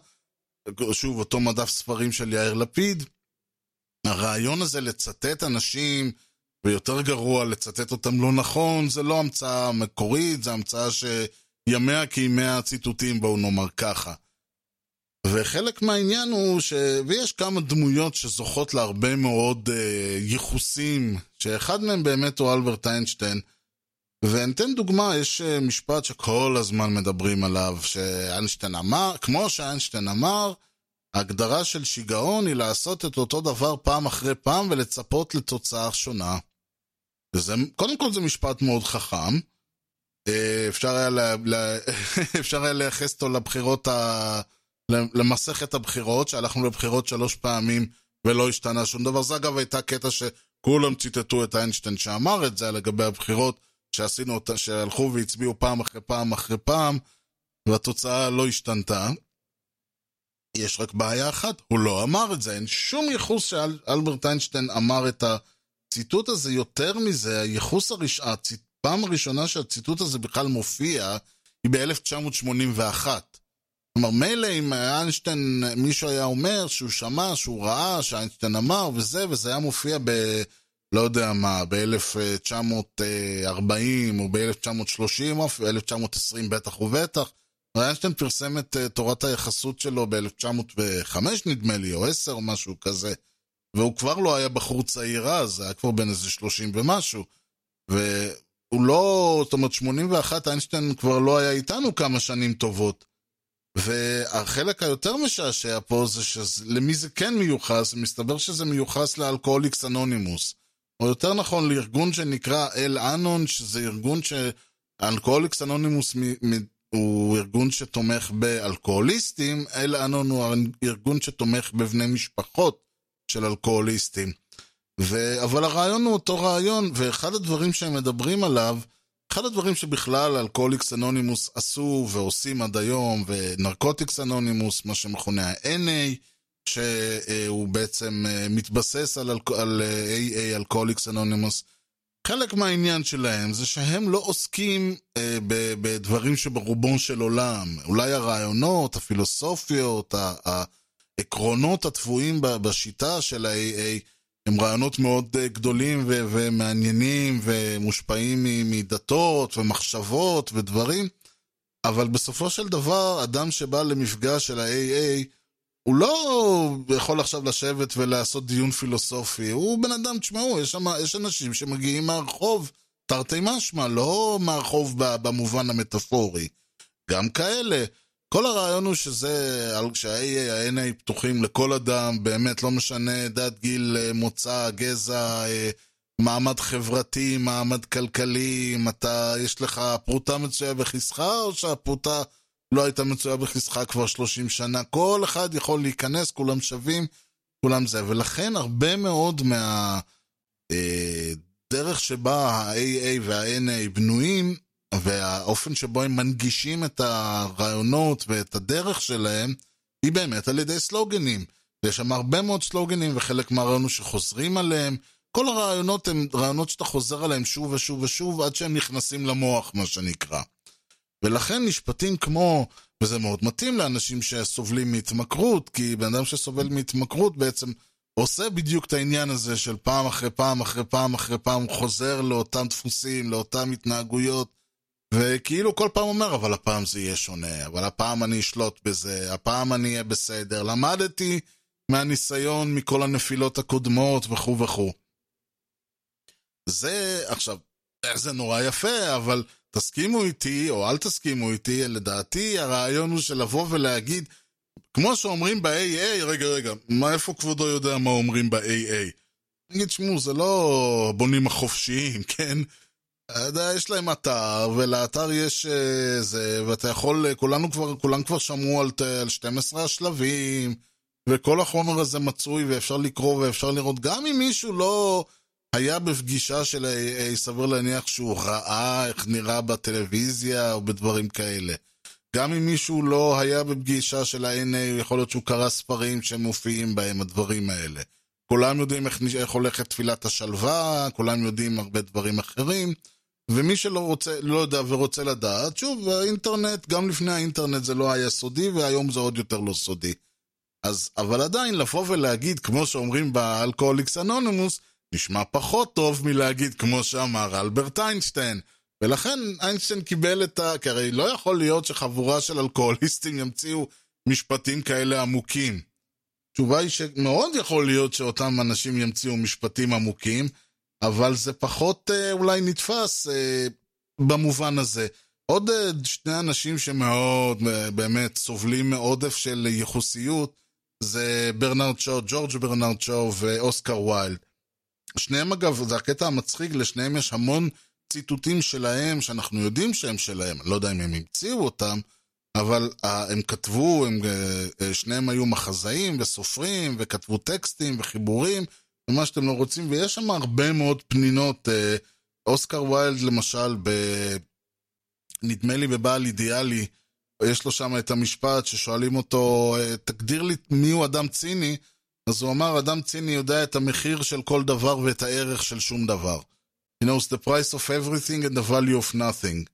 S4: שוב, אותו מדף ספרים של יאיר לפיד. הרעיון הזה לצטט אנשים, ויותר גרוע, לצטט אותם לא נכון, זה לא המצאה מקורית, זה המצאה שימיה כימי הציטוטים, בואו נאמר ככה. וחלק מהעניין הוא ש... ויש כמה דמויות שזוכות להרבה מאוד אה, ייחוסים, שאחד מהם באמת הוא אלברט איינשטיין. ואתן דוגמה, יש אה, משפט שכל הזמן מדברים עליו, שאיינשטיין אמר, כמו שאיינשטיין אמר, ההגדרה של שיגעון היא לעשות את אותו דבר פעם אחרי פעם ולצפות לתוצאה שונה. וזה, קודם כל זה משפט מאוד חכם. אה, אפשר היה, לה, לה, אפשר היה לייחס אותו לבחירות, ה, למסכת הבחירות, שהלכנו לבחירות שלוש פעמים ולא השתנה שום דבר. זה אגב הייתה קטע שכולם ציטטו את איינשטיין שאמר את זה לגבי הבחירות, שעשינו אותה, שהלכו והצביעו פעם אחרי פעם אחרי פעם, והתוצאה לא השתנתה. יש רק בעיה אחת, הוא לא אמר את זה, אין שום ייחוס שאלברט איינשטיין אמר את הציטוט הזה. יותר מזה, הייחוס הראשון, הפעם הראשונה שהציטוט הזה בכלל מופיע, היא ב-1981. כלומר, מילא אם איינשטיין, מישהו היה אומר שהוא שמע, שהוא ראה, שאיינשטיין אמר וזה, וזה היה מופיע ב... לא יודע מה, ב-1940 או ב-1930 או ב-1920 בטח ובטח. איינשטיין פרסם את uh, תורת היחסות שלו ב-1905 נדמה לי, או 10 או משהו כזה. והוא כבר לא היה בחור צעיר אז, היה כבר בן איזה 30 ומשהו. והוא לא, זאת אומרת, 81 איינשטיין כבר לא היה איתנו כמה שנים טובות. והחלק היותר משעשע פה זה שלמי זה כן מיוחס, מסתבר שזה מיוחס לאלכוהוליקס אנונימוס. או יותר נכון לארגון שנקרא אל אנון, שזה ארגון שאלכוהוליקס אנונימוס הוא ארגון שתומך באלכוהוליסטים, אל אנון הוא ארגון שתומך בבני משפחות של אלכוהוליסטים. ו... אבל הרעיון הוא אותו רעיון, ואחד הדברים שהם מדברים עליו, אחד הדברים שבכלל אלכוהוליקס אנונימוס עשו ועושים עד היום, ונרקוטיקס אנונימוס, מה שמכונה ה-NA, שהוא בעצם מתבסס על, על AA, אלכוהוליקס אנונימוס, חלק מהעניין שלהם זה שהם לא עוסקים אה, בדברים שברובו של עולם. אולי הרעיונות, הפילוסופיות, העקרונות הטבועים בשיטה של ה-AA הם רעיונות מאוד אה, גדולים ו- ומעניינים ומושפעים מדתות ומחשבות ודברים, אבל בסופו של דבר, אדם שבא למפגש של ה-AA הוא לא יכול עכשיו לשבת ולעשות דיון פילוסופי, הוא בן אדם, תשמעו, יש, יש אנשים שמגיעים מהרחוב, תרתי משמע, לא מהרחוב במובן המטאפורי. גם כאלה. כל הרעיון הוא שזה, שה-AA, ה-NA פתוחים לכל אדם, באמת, לא משנה דת, גיל, מוצא, גזע, מעמד חברתי, מעמד כלכלי, אם אתה, יש לך פרוטה מצויה בכיסך, או שהפרוטה לא הייתה מצויה בכיסך כבר 30 שנה. כל אחד יכול להיכנס, כולם שווים, כולם זה. ולכן הרבה מאוד מהדרך אה, שבה ה-AA וה-NA בנויים, והאופן שבו הם מנגישים את הרעיונות ואת הדרך שלהם, היא באמת על ידי סלוגנים. ויש שם הרבה מאוד סלוגנים, וחלק מהרעיונות שחוזרים עליהם. כל הרעיונות הם רעיונות שאתה חוזר עליהם שוב ושוב ושוב, עד שהם נכנסים למוח, מה שנקרא. ולכן משפטים כמו, וזה מאוד מתאים לאנשים שסובלים מהתמכרות, כי בן אדם שסובל מהתמכרות בעצם עושה בדיוק את העניין הזה של פעם אחרי פעם אחרי פעם אחרי פעם חוזר לאותם דפוסים, לאותן התנהגויות, וכאילו כל פעם אומר, אבל הפעם זה יהיה שונה, אבל הפעם אני אשלוט בזה, הפעם אני אהיה בסדר, למדתי מהניסיון מכל הנפילות הקודמות וכו' וכו'. זה, עכשיו, זה נורא יפה, אבל תסכימו איתי, או אל תסכימו איתי, לדעתי הרעיון הוא של לבוא ולהגיד, כמו שאומרים ב-AA, רגע, רגע, מה, איפה כבודו יודע מה אומרים ב-AA? נגיד, שמעו, זה לא בונים החופשיים, כן? יש להם אתר, ולאתר יש אה, זה, ואתה יכול, כולנו כבר, כולם כבר שמעו על, על 12 השלבים, וכל החומר הזה מצוי, ואפשר לקרוא ואפשר לראות, גם אם מישהו לא... היה בפגישה של סביר להניח שהוא ראה איך נראה בטלוויזיה או בדברים כאלה. גם אם מישהו לא היה בפגישה של ה-NA, יכול להיות שהוא קרא ספרים שמופיעים בהם, הדברים האלה. כולם יודעים איך, איך הולכת תפילת השלווה, כולם יודעים הרבה דברים אחרים, ומי שלא רוצה, לא יודע ורוצה לדעת, שוב, האינטרנט, גם לפני האינטרנט זה לא היה סודי, והיום זה עוד יותר לא סודי. אז, אבל עדיין לבוא ולהגיד, כמו שאומרים באלכוהוליקס אנונימוס, נשמע פחות טוב מלהגיד כמו שאמר אלברט איינשטיין. ולכן איינשטיין קיבל את ה... כי הרי לא יכול להיות שחבורה של אלכוהוליסטים ימציאו משפטים כאלה עמוקים. התשובה היא שמאוד יכול להיות שאותם אנשים ימציאו משפטים עמוקים, אבל זה פחות אה, אולי נתפס אה, במובן הזה. עוד אה, שני אנשים שמאוד באמת סובלים מעודף של ייחוסיות, זה ברנרד שואו, ג'ורג' ברנרד שואו ואוסקר ויילד. שניהם אגב, זה הקטע המצחיק, לשניהם יש המון ציטוטים שלהם, שאנחנו יודעים שהם שלהם, אני לא יודע אם הם המציאו אותם, אבל הם כתבו, הם, שניהם היו מחזאים וסופרים, וכתבו טקסטים וחיבורים, ומה שאתם לא רוצים, ויש שם הרבה מאוד פנינות. Uh, אוסקר ויילד למשל, ב... נדמה לי בבעל אידיאלי, יש לו שם את המשפט ששואלים אותו, אה, תגדיר לי מי הוא אדם ציני, אז הוא אמר, אדם ציני יודע את המחיר של כל דבר ואת הערך של שום דבר. He knows the price of everything and the value of nothing.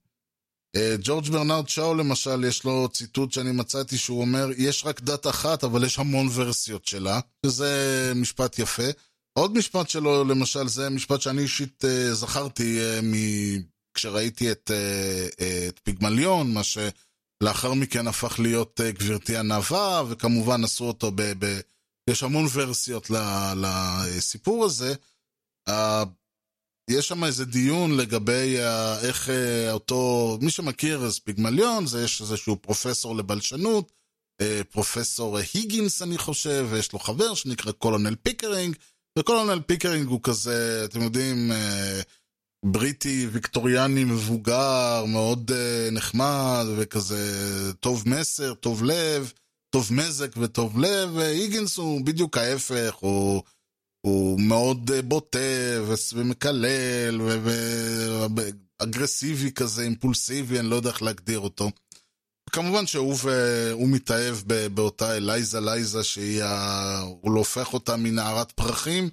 S4: אה, ג'ורג' ברנרד שאו למשל, יש לו ציטוט שאני מצאתי שהוא אומר, יש רק דת אחת, אבל יש המון ורסיות שלה, שזה משפט יפה. עוד משפט שלו, למשל, זה משפט שאני אישית uh, זכרתי uh, מ... כשראיתי את, uh, uh, את פיגמליון, מה שלאחר מכן הפך להיות uh, גברתי הנאווה, וכמובן עשו אותו ב... ב... יש המון ורסיות לסיפור הזה. Uh, יש שם איזה דיון לגבי uh, איך uh, אותו, מי שמכיר אז פיגמליון, זה יש איזשהו פרופסור לבלשנות, uh, פרופסור היגינס אני חושב, ויש לו חבר שנקרא colonel פיקרינג, ו colonel פיקרינג הוא כזה, אתם יודעים, אה, בריטי, ויקטוריאני מבוגר, מאוד אה, נחמד, וכזה טוב מזג, טוב לב, טוב מזג וטוב לב, והיגינס הוא בדיוק ההפך, הוא, הוא מאוד אה, בוטה ומקלל, ואגרסיבי כזה, אימפולסיבי, אני לא יודע איך להגדיר אותו. כמובן שהוא הוא מתאהב באותה אלייזה לייזה שהיא, ה... הוא הופך אותה מנערת פרחים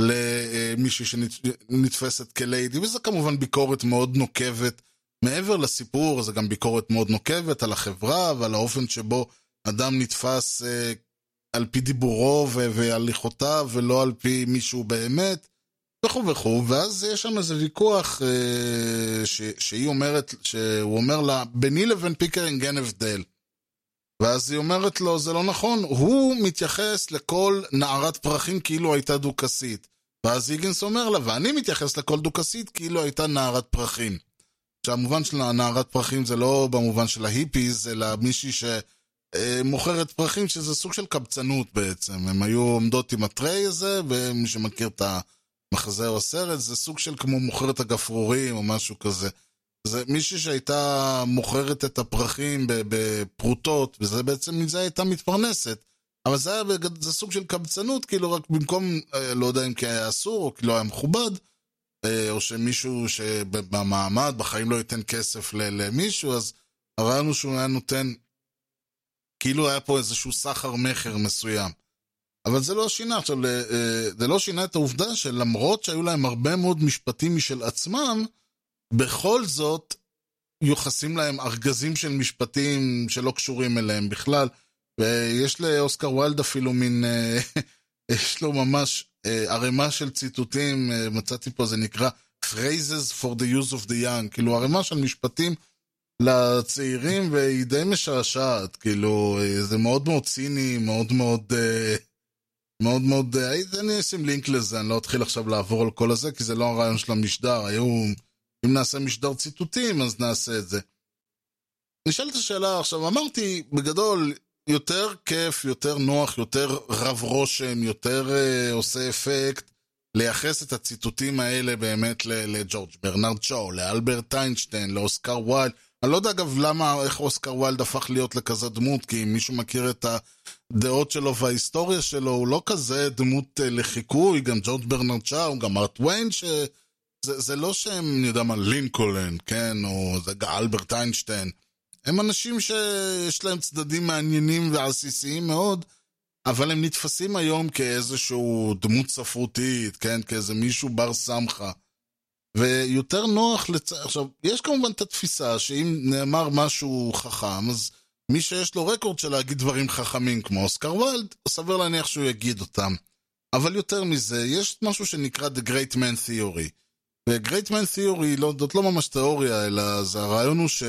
S4: למישהי שנתפסת כליידי, וזה כמובן ביקורת מאוד נוקבת. מעבר לסיפור, זה גם ביקורת מאוד נוקבת על החברה ועל האופן שבו אדם נתפס אה, על פי דיבורו והליכותיו ולא על פי מי שהוא באמת. וכו' וכו', ואז יש שם איזה ויכוח אה, ש, שהיא אומרת, שהוא אומר לה, ביני לבין פיקרינג אין הבדל. ואז היא אומרת לו, זה לא נכון, הוא מתייחס לכל נערת פרחים כאילו הייתה דוכסית. ואז היגינס אומר לה, ואני מתייחס לכל דוכסית כאילו הייתה נערת פרחים. שהמובן של נערת פרחים זה לא במובן של ההיפיז, אלא מישהי שמוכרת אה, פרחים, שזה סוג של קבצנות בעצם. הם היו עומדות עם הטריי הזה, ומי שמכיר את ה... מחזה או סרט, זה סוג של כמו מוכרת הגפרורים או משהו כזה. זה מישהי שהייתה מוכרת את הפרחים בפרוטות, וזה בעצם, מזה הייתה מתפרנסת. אבל זה היה, זה סוג של קבצנות, כאילו רק במקום, אה, לא יודע אם כי היה אסור, או כי לא היה מכובד, אה, או שמישהו שבמעמד בחיים לא ייתן כסף למישהו, אז הרעיון הוא שהוא היה נותן, כאילו היה פה איזשהו סחר מכר מסוים. אבל זה לא שינה, עכשיו, אה, זה לא שינה את העובדה שלמרות שהיו להם הרבה מאוד משפטים משל עצמם, בכל זאת יוחסים להם ארגזים של משפטים שלא קשורים אליהם בכלל. ויש לאוסקר וילד אפילו מין, אה, יש לו ממש אה, ערימה של ציטוטים, מצאתי פה, זה נקרא phrases for the use of the young, כאילו ערימה של משפטים לצעירים, והיא די משעשעת, כאילו, זה מאוד מאוד ציני, מאוד מאוד... מאוד מאוד, אה, אני אשים לינק לזה, אני לא אתחיל עכשיו לעבור על כל הזה, כי זה לא הרעיון של המשדר. היו, אם נעשה משדר ציטוטים, אז נעשה את זה. נשאלת השאלה עכשיו, אמרתי, בגדול, יותר כיף, יותר נוח, יותר רב רושם, יותר uh, עושה אפקט, לייחס את הציטוטים האלה באמת לג'ורג' ברנרד שואו, לאלברט איינשטיין, לאוסקר ויילד. אני לא יודע אגב למה, איך אוסקר ויילד הפך להיות לכזה דמות, כי אם מישהו מכיר את הדעות שלו וההיסטוריה שלו, הוא לא כזה דמות אה, לחיקוי, גם ג'ורג' ברנרד שאו, גם ארט ויין, שזה זה לא שהם, אני יודע מה, לינקולן, כן, או זה אלברט איינשטיין. הם אנשים שיש להם צדדים מעניינים ועסיסיים מאוד, אבל הם נתפסים היום כאיזשהו דמות ספרותית, כן, כאיזה מישהו בר סמכה. ויותר נוח לצ... עכשיו, יש כמובן את התפיסה שאם נאמר משהו חכם, אז מי שיש לו רקורד של להגיד דברים חכמים כמו אוסקר וולד, סביר להניח שהוא יגיד אותם. אבל יותר מזה, יש משהו שנקרא The Great Man Theory. ו-Great Man Theory, לא, זאת לא ממש תיאוריה, אלא זה הרעיון הוא ש...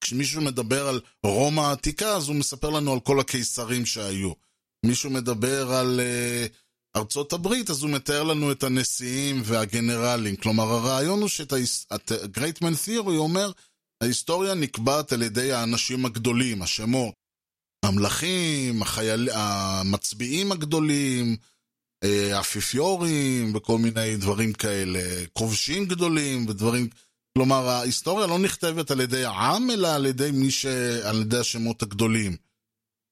S4: כשמישהו מדבר על רומא העתיקה, אז הוא מספר לנו על כל הקיסרים שהיו. מישהו מדבר על... Uh, ארצות הברית, אז הוא מתאר לנו את הנשיאים והגנרלים. כלומר, הרעיון הוא שאת ה-Great Man Theory אומר, ההיסטוריה נקבעת על ידי האנשים הגדולים, השמות. המלכים, החייל... המצביעים הגדולים, אה, האפיפיורים וכל מיני דברים כאלה, כובשים גדולים ודברים... כלומר, ההיסטוריה לא נכתבת על ידי העם, אלא על ידי מי ש... על ידי השמות הגדולים.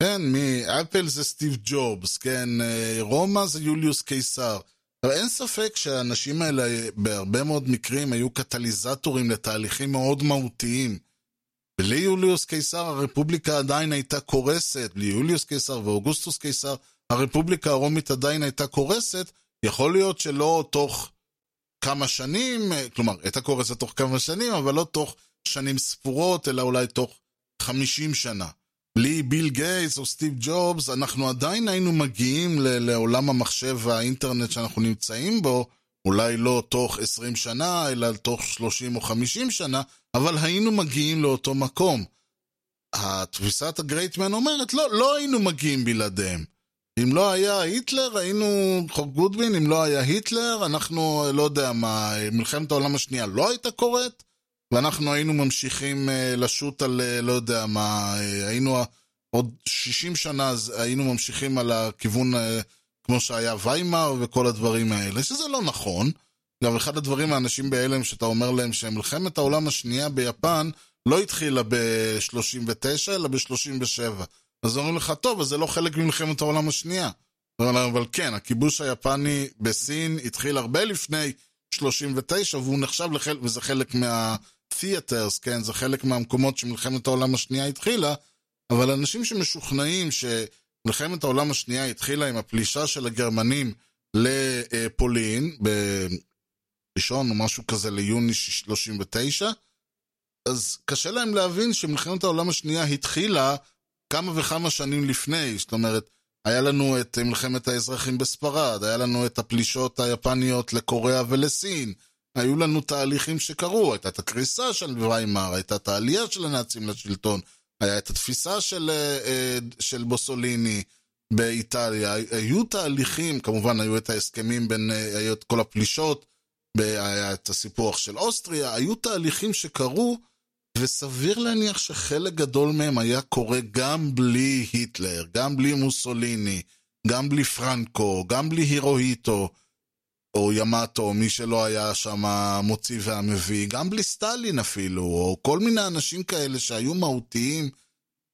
S4: כן, מאפל זה סטיב ג'ובס, כן, אה, רומא זה יוליוס קיסר. אבל אין ספק שהאנשים האלה בהרבה מאוד מקרים היו קטליזטורים לתהליכים מאוד מהותיים. בלי יוליוס קיסר הרפובליקה עדיין הייתה קורסת, בלי יוליוס קיסר ואוגוסטוס קיסר הרפובליקה הרומית עדיין הייתה קורסת, יכול להיות שלא תוך כמה שנים, כלומר, הייתה קורסת תוך כמה שנים, אבל לא תוך שנים ספורות, אלא אולי תוך 50 שנה. בלי ביל גייטס או סטיב ג'ובס, אנחנו עדיין היינו מגיעים ל- לעולם המחשב והאינטרנט שאנחנו נמצאים בו, אולי לא תוך 20 שנה, אלא תוך 30 או 50 שנה, אבל היינו מגיעים לאותו מקום. התפיסת הגרייטמן אומרת, לא, לא היינו מגיעים בלעדיהם. אם לא היה היטלר, היינו חוק גודווין, אם לא היה היטלר, אנחנו, לא יודע מה, מלחמת העולם השנייה לא הייתה קורית, ואנחנו היינו ממשיכים אה, לשוט על, אה, לא יודע מה, אה, היינו עוד 60 שנה, אז היינו ממשיכים על הכיוון כמו שהיה ויימאר וכל הדברים האלה, שזה לא נכון. גם אחד הדברים, האנשים בהלם, שאתה אומר להם שמלחמת העולם השנייה ביפן לא התחילה ב-39, אלא ב-37. אז אומרים לך, טוב, אז זה לא חלק ממלחמת העולם השנייה. אבל כן, הכיבוש היפני בסין התחיל הרבה לפני 39, והוא נחשב לחלק, וזה חלק מה-theaters, כן? זה חלק מהמקומות שמלחמת העולם השנייה התחילה, אבל אנשים שמשוכנעים שמלחמת העולם השנייה התחילה עם הפלישה של הגרמנים לפולין, בראשון או משהו כזה ליוני 39, אז קשה להם להבין שמלחמת העולם השנייה התחילה כמה וכמה שנים לפני, זאת אומרת, היה לנו את מלחמת האזרחים בספרד, היה לנו את הפלישות היפניות לקוריאה ולסין, היו לנו תהליכים שקרו, הייתה את הקריסה של ויימאר, הייתה את העלייה של הנאצים לשלטון, היה את התפיסה של, של בוסוליני באיטליה, היו תהליכים, כמובן היו את ההסכמים בין, היו את כל הפלישות, היה את הסיפוח של אוסטריה, היו תהליכים שקרו, וסביר להניח שחלק גדול מהם היה קורה גם בלי היטלר, גם בלי מוסוליני, גם בלי פרנקו, גם בלי הירוהיטו, או ימטו, מי שלא היה שם המוציא והמביא, גם בלי סטלין אפילו, או כל מיני אנשים כאלה שהיו מהותיים,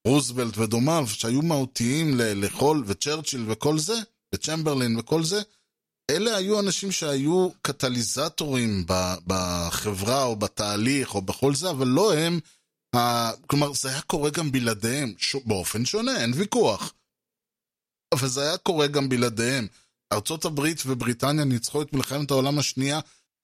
S4: רוזוולט ודומיו, שהיו מהותיים לכל, וצ'רצ'יל וכל זה, וצ'מברלין וכל זה, אלה היו אנשים שהיו קטליזטורים בחברה או בתהליך או בכל זה, אבל לא הם, כלומר זה היה קורה גם בלעדיהם, באופן שונה, אין ויכוח. אבל זה היה קורה גם בלעדיהם. ארצות הברית ובריטניה ניצחו את מלחמת העולם השנייה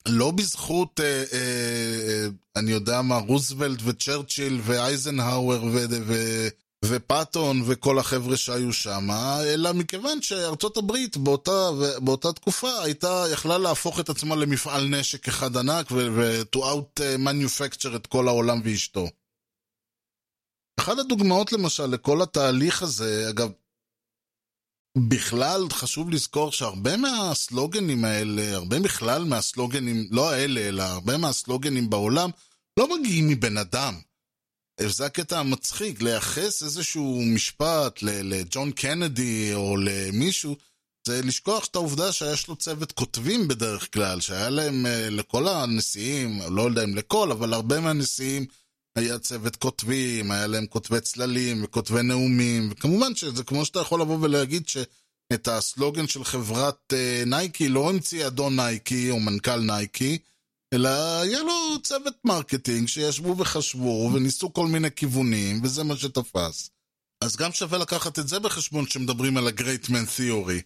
S4: לא בזכות, אה, אה, אה, אני יודע מה, רוזוולט וצ'רצ'יל ואייזנהאואר ו... ו ופאטון וכל החבר'ה שהיו שם, אלא מכיוון שארצות הברית באותה, באותה תקופה הייתה, יכלה להפוך את עצמה למפעל נשק אחד ענק ו-to out manufacture את כל העולם ואשתו. אחת הדוגמאות למשל לכל התהליך הזה, אגב, בכלל חשוב לזכור שהרבה מהסלוגנים האלה, הרבה בכלל מהסלוגנים, לא האלה, אלא הרבה מהסלוגנים בעולם, לא מגיעים מבן אדם. זה הקטע המצחיק, לייחס איזשהו משפט לג'ון קנדי או למישהו, זה לשכוח את העובדה שיש לו צוות כותבים בדרך כלל, שהיה להם, לכל הנשיאים, לא יודע אם לכל, אבל הרבה מהנשיאים היה צוות כותבים, היה להם כותבי צללים וכותבי נאומים, וכמובן שזה כמו שאתה יכול לבוא ולהגיד שאת הסלוגן של חברת נייקי לא המציא אדון נייקי או מנכ"ל נייקי, אלא היה לו צוות marketing שישבו וחשבו וניסו כל מיני כיוונים, וזה מה שתפס. אז גם שווה לקחת את זה בחשבון כשמדברים על ה-Great Man Theory.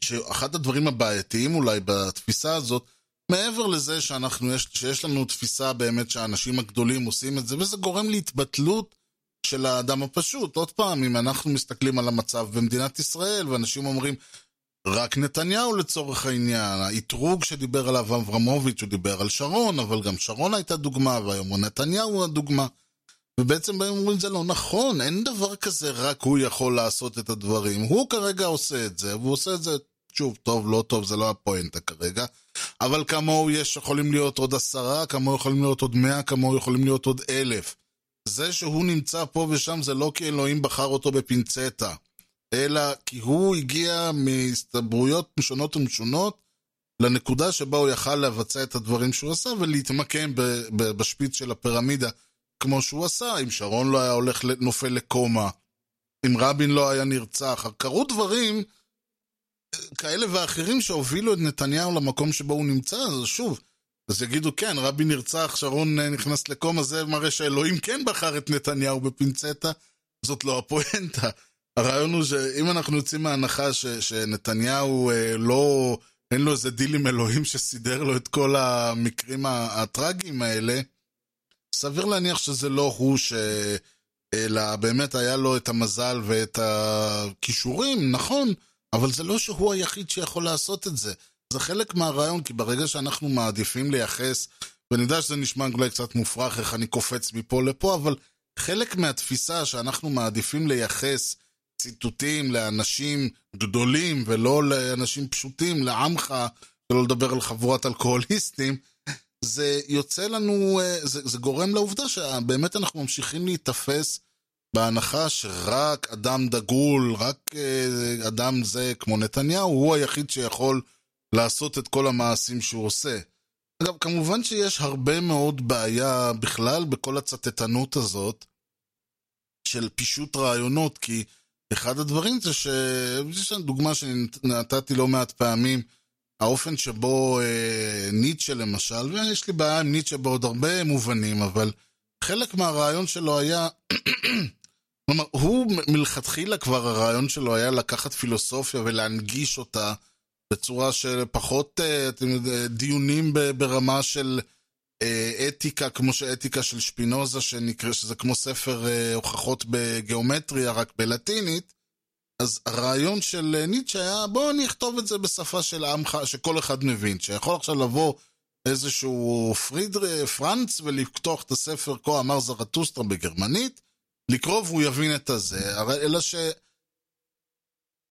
S4: שאחד הדברים הבעייתיים אולי בתפיסה הזאת, מעבר לזה שאנחנו, יש, שיש לנו תפיסה באמת שהאנשים הגדולים עושים את זה, וזה גורם להתבטלות של האדם הפשוט. עוד פעם, אם אנחנו מסתכלים על המצב במדינת ישראל, ואנשים אומרים, רק נתניהו לצורך העניין, האתרוג שדיבר עליו אברמוביץ', הוא דיבר על שרון, אבל גם שרון הייתה דוגמה, והיום הוא נתניהו הדוגמה. ובעצם באים אומרים, זה לא נכון, אין דבר כזה, רק הוא יכול לעשות את הדברים. הוא כרגע עושה את זה, והוא עושה את זה, שוב, טוב, לא טוב, זה לא הפואנטה כרגע. אבל כמוהו יש, יכולים להיות עוד עשרה, כמוהו יכולים להיות עוד מאה, כמוהו יכולים להיות עוד אלף. זה שהוא נמצא פה ושם זה לא כי אלוהים בחר אותו בפינצטה. אלא כי הוא הגיע מהסתברויות שונות ומשונות לנקודה שבה הוא יכל לבצע את הדברים שהוא עשה ולהתמקם בשפיץ של הפירמידה כמו שהוא עשה, אם שרון לא היה הולך נופל לקומה, אם רבין לא היה נרצח. קרו דברים כאלה ואחרים שהובילו את נתניהו למקום שבו הוא נמצא, אז שוב, אז יגידו, כן, רבין נרצח, שרון אה, נכנס לקומה, זה מראה שאלוהים כן בחר את נתניהו בפינצטה, זאת לא הפואנטה. הרעיון הוא שאם אנחנו יוצאים מההנחה ש, שנתניהו אה, לא, אין לו איזה דיל עם אלוהים שסידר לו את כל המקרים הטרגיים האלה, סביר להניח שזה לא הוא ש... אלא באמת היה לו את המזל ואת הכישורים, נכון, אבל זה לא שהוא היחיד שיכול לעשות את זה. זה חלק מהרעיון, כי ברגע שאנחנו מעדיפים לייחס, ואני יודע שזה נשמע אולי קצת מופרך איך אני קופץ מפה לפה, אבל חלק מהתפיסה שאנחנו מעדיפים לייחס ציטוטים לאנשים גדולים ולא לאנשים פשוטים, לעמך, שלא לדבר על חבורת אלכוהוליסטים, זה יוצא לנו, אה, זה, זה גורם לעובדה שבאמת אנחנו ממשיכים להיתפס בהנחה שרק אדם דגול, רק אה, אדם זה כמו נתניהו, הוא היחיד שיכול לעשות את כל המעשים שהוא עושה. אגב, כמובן שיש הרבה מאוד בעיה בכלל בכל הצטטנות הזאת של פישוט רעיונות, כי אחד הדברים זה ש... יש דוגמה שנתתי לא מעט פעמים, האופן שבו אה, ניטשה למשל, ויש לי בעיה עם ניטשה בעוד הרבה מובנים, אבל חלק מהרעיון שלו היה, כלומר, הוא מלכתחילה כבר הרעיון שלו היה לקחת פילוסופיה ולהנגיש אותה בצורה של פחות אה, דיונים ברמה של אה, אתיקה, כמו שאתיקה של שפינוזה, שנקרא, שזה כמו ספר אה, הוכחות בגיאומטריה, רק בלטינית. אז הרעיון של ניטשה היה, בואו אני אכתוב את זה בשפה של עמך, שכל אחד מבין, שיכול עכשיו לבוא איזשהו פרידר, פרנץ ולפתוח את הספר כה אמר זרטוסטרה בגרמנית, לקרוא והוא יבין את הזה, אלא ש...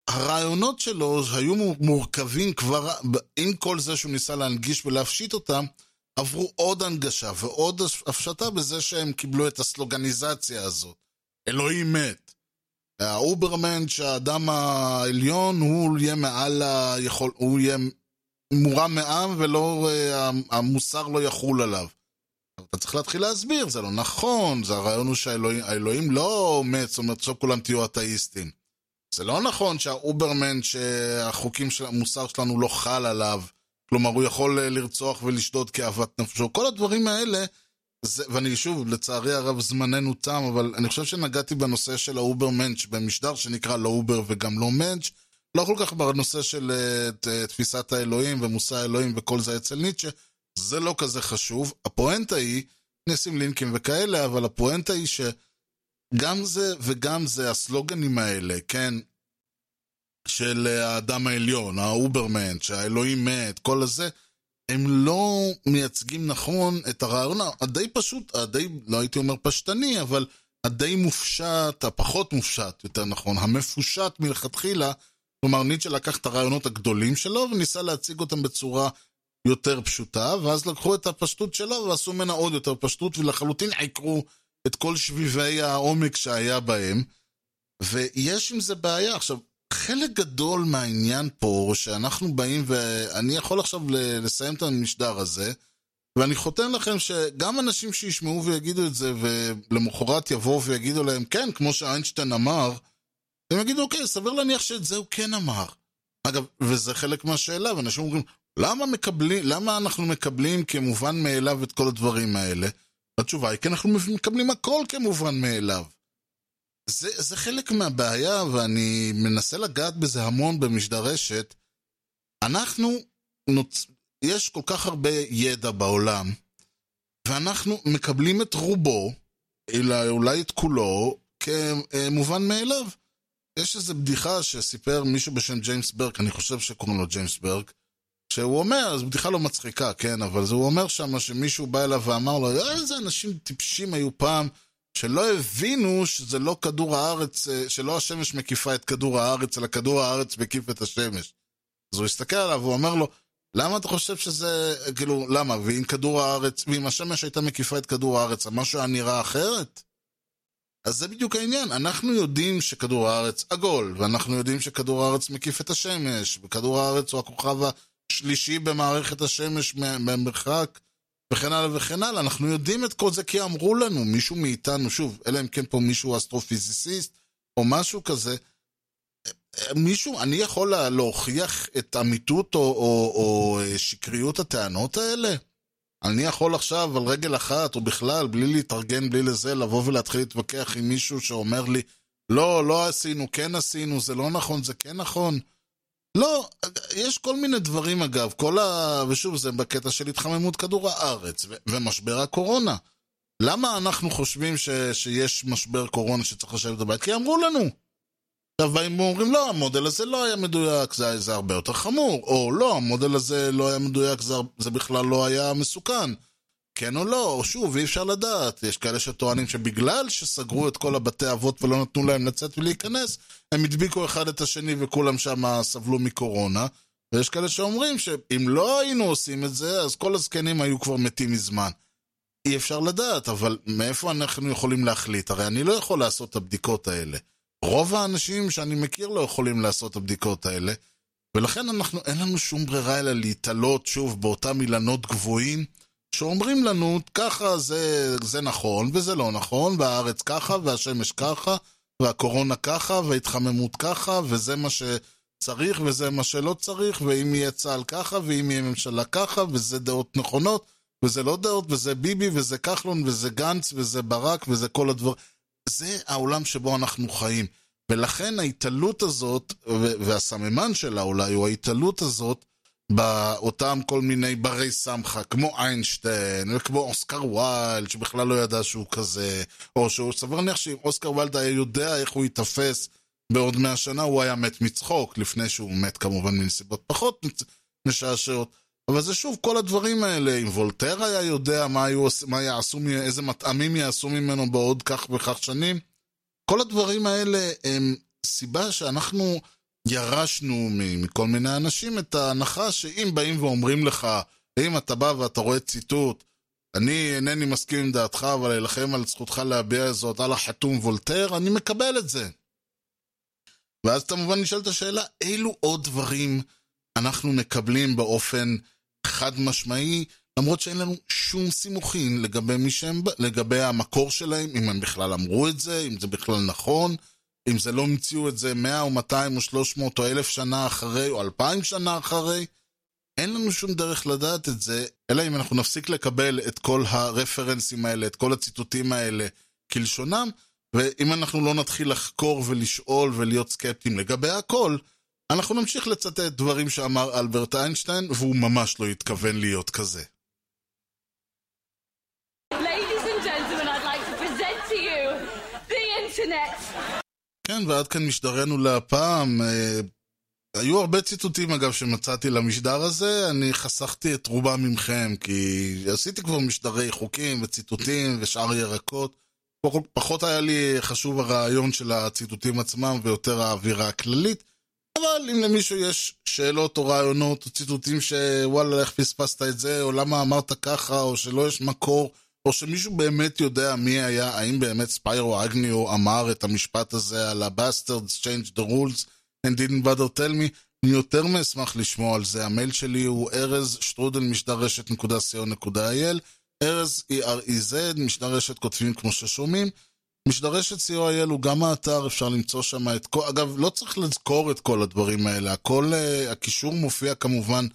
S4: הרעיונות שלו היו מורכבים כבר, עם כל זה שהוא ניסה להנגיש ולהפשיט אותם, עברו עוד הנגשה ועוד הפשטה בזה שהם קיבלו את הסלוגניזציה הזאת. אלוהים מת. האוברמן שהאדם העליון הוא יהיה מעל היכול, הוא יהיה מורם מעם ולא, אה, המוסר לא יחול עליו. אתה צריך להתחיל להסביר, זה לא נכון, זה הרעיון הוא שהאלוהים לא מת, זאת אומרת עכשיו כולם תהיו אתאיסטים. זה לא נכון שה Übermensch, שהחוקים של המוסר שלנו לא חל עליו, כלומר הוא יכול אה, לרצוח ולשדוד כאוות נפשו, כל הדברים האלה, זה, ואני שוב, לצערי הרב זמננו תם, אבל אני חושב שנגעתי בנושא של ה Übermensch במשדר שנקרא לא Über וגם לא Mensch, לא כל כך בנושא של אה, תפיסת האלוהים ומושא האלוהים וכל זה אצל ניטשה, זה לא כזה חשוב. הפואנטה היא, נשים לינקים וכאלה, אבל הפואנטה היא שגם זה וגם זה, הסלוגנים האלה, כן, של האדם העליון, האוברמן, שהאלוהים מת, כל הזה, הם לא מייצגים נכון את הרעיון הדי פשוט, הדי, לא הייתי אומר פשטני, אבל הדי מופשט, הפחות מופשט, יותר נכון, המפושט מלכתחילה, כלומר ניטשה לקח את הרעיונות הגדולים שלו וניסה להציג אותם בצורה יותר פשוטה, ואז לקחו את הפשטות שלו ועשו ממנה עוד יותר פשטות, ולחלוטין עיקרו את כל שביבי העומק שהיה בהם, ויש עם זה בעיה. עכשיו, חלק גדול מהעניין פה, שאנחנו באים ואני יכול עכשיו לסיים את המשדר הזה, ואני חותם לכם שגם אנשים שישמעו ויגידו את זה, ולמחרת יבואו ויגידו להם, כן, כמו שאיינשטיין אמר, הם יגידו, אוקיי, סביר להניח שאת זה הוא כן אמר. אגב, וזה חלק מהשאלה, ואנשים אומרים, למה, מקבלים, למה אנחנו מקבלים כמובן מאליו את כל הדברים האלה? התשובה היא, כי אנחנו מקבלים הכל כמובן מאליו. זה, זה חלק מהבעיה, ואני מנסה לגעת בזה המון במשדר רשת. אנחנו, נוצ... יש כל כך הרבה ידע בעולם, ואנחנו מקבלים את רובו, אלא אולי את כולו, כמובן מאליו. יש איזו בדיחה שסיפר מישהו בשם ג'יימס ברק, אני חושב שקוראים לו ג'יימס ברק, שהוא אומר, זו בדיחה לא מצחיקה, כן, אבל הוא אומר שם שמישהו בא אליו ואמר לו, איזה אנשים טיפשים היו פעם, שלא הבינו שזה לא כדור הארץ, אה, שלא השמש מקיפה את כדור הארץ, אלא כדור הארץ מקיף את השמש. אז הוא הסתכל עליו והוא אומר לו, למה אתה חושב שזה, כאילו, למה? ואם כדור הארץ, ואם השמש הייתה מקיפה את כדור הארץ, המשהו היה נראה אחרת? אז זה בדיוק העניין, אנחנו יודעים שכדור הארץ עגול, ואנחנו יודעים שכדור הארץ מקיף את השמש, וכדור הארץ הוא הכוכב השלישי במערכת השמש במרחק, וכן הלאה וכן הלאה. אנחנו יודעים את כל זה כי אמרו לנו, מישהו מאיתנו, שוב, אלא אם כן פה מישהו אסטרופיזיסיסט, או משהו כזה, מישהו, אני יכול להוכיח את אמיתות או, או, או שקריות הטענות האלה? אני יכול עכשיו על רגל אחת, או בכלל, בלי להתארגן, בלי לזה, לבוא ולהתחיל להתווכח עם מישהו שאומר לי, לא, לא עשינו, כן עשינו, זה לא נכון, זה כן נכון. לא, יש כל מיני דברים אגב, כל ה... ושוב, זה בקטע של התחממות כדור הארץ ו- ומשבר הקורונה. למה אנחנו חושבים ש- שיש משבר קורונה שצריך לשבת בבית? כי אמרו לנו. עכשיו באים ואומרים, לא, המודל הזה לא היה מדויק, זה, זה הרבה יותר חמור. או לא, המודל הזה לא היה מדויק, זה, זה בכלל לא היה מסוכן. כן או לא, או שוב, אי אפשר לדעת. יש כאלה שטוענים שבגלל שסגרו את כל הבתי אבות ולא נתנו להם לצאת ולהיכנס, הם הדביקו אחד את השני וכולם שם סבלו מקורונה. ויש כאלה שאומרים שאם לא היינו עושים את זה, אז כל הזקנים היו כבר מתים מזמן. אי אפשר לדעת, אבל מאיפה אנחנו יכולים להחליט? הרי אני לא יכול לעשות את הבדיקות האלה. רוב האנשים שאני מכיר לא יכולים לעשות את הבדיקות האלה, ולכן אנחנו, אין לנו שום ברירה אלא להתעלות שוב באותם אילנות גבוהים, שאומרים לנו, ככה זה, זה נכון וזה לא נכון, והארץ ככה, והשמש ככה, והקורונה ככה, וההתחממות ככה, וזה מה שצריך וזה מה שלא צריך, ואם יהיה צה"ל ככה, ואם יהיה ממשלה ככה, וזה דעות נכונות, וזה לא דעות, וזה ביבי, וזה כחלון, וזה גנץ, וזה ברק, וזה כל הדברים. זה העולם שבו אנחנו חיים. ולכן ההתעלות הזאת, והסממן שלה אולי, הוא ההתעלות הזאת, באותם כל מיני ברי סמכה, כמו איינשטיין, וכמו אוסקר ויילד, שבכלל לא ידע שהוא כזה, או שהוא סבר להניח שאם אוסקר ויילד היה יודע איך הוא ייתפס בעוד מאה שנה, הוא היה מת מצחוק, לפני שהוא מת כמובן מנסיבות פחות משעשעות. אבל זה שוב, כל הדברים האלה, אם וולטר היה יודע מה, היו, מה יעשו, איזה מטעמים יעשו ממנו בעוד כך וכך שנים, כל הדברים האלה הם סיבה שאנחנו ירשנו מכל מיני אנשים את ההנחה שאם באים ואומרים לך, אם אתה בא ואתה רואה ציטוט, אני אינני מסכים עם דעתך, אבל אלחם על זכותך להביע זאת על החתום וולטר, אני מקבל את זה. ואז כמובן נשאלת השאלה, אילו עוד דברים אנחנו מקבלים באופן חד משמעי, למרות שאין לנו שום סימוכין לגבי, שהם, לגבי המקור שלהם, אם הם בכלל אמרו את זה, אם זה בכלל נכון, אם זה לא המציאו את זה 100 או 200 או 300 או 1,000 שנה אחרי או 2,000 שנה אחרי. אין לנו שום דרך לדעת את זה, אלא אם אנחנו נפסיק לקבל את כל הרפרנסים האלה, את כל הציטוטים האלה כלשונם, ואם אנחנו לא נתחיל לחקור ולשאול ולהיות סקפטיים לגבי הכל, אנחנו נמשיך לצטט דברים שאמר אלברט איינשטיין, והוא ממש לא התכוון להיות כזה. כן, ועד כאן משדרנו להפעם. אה, היו הרבה ציטוטים אגב שמצאתי למשדר הזה, אני חסכתי את רובם ממכם, כי עשיתי כבר משדרי חוקים וציטוטים ושאר ירקות. פחות היה לי חשוב הרעיון של הציטוטים עצמם ויותר האווירה הכללית. אבל אם למישהו יש שאלות או רעיונות או ציטוטים שוואלה, איך פספסת את זה, או למה אמרת ככה, או שלא יש מקור, או שמישהו באמת יודע מי היה, האם באמת ספיירו אגניו אמר את המשפט הזה על ה-bastards change the rules and didn't bother tell me, אני יותר מאשמח לשמוע על זה. המייל שלי הוא ארז שטרודל משדרשת.co.il ארז E-R-E-Z, משדרשת כותבים כמו ששומעים. משדרשת co.il הוא גם האתר, אפשר למצוא שם את כל... אגב, לא צריך לזכור את כל הדברים האלה, הכל, uh, הקישור מופיע כמובן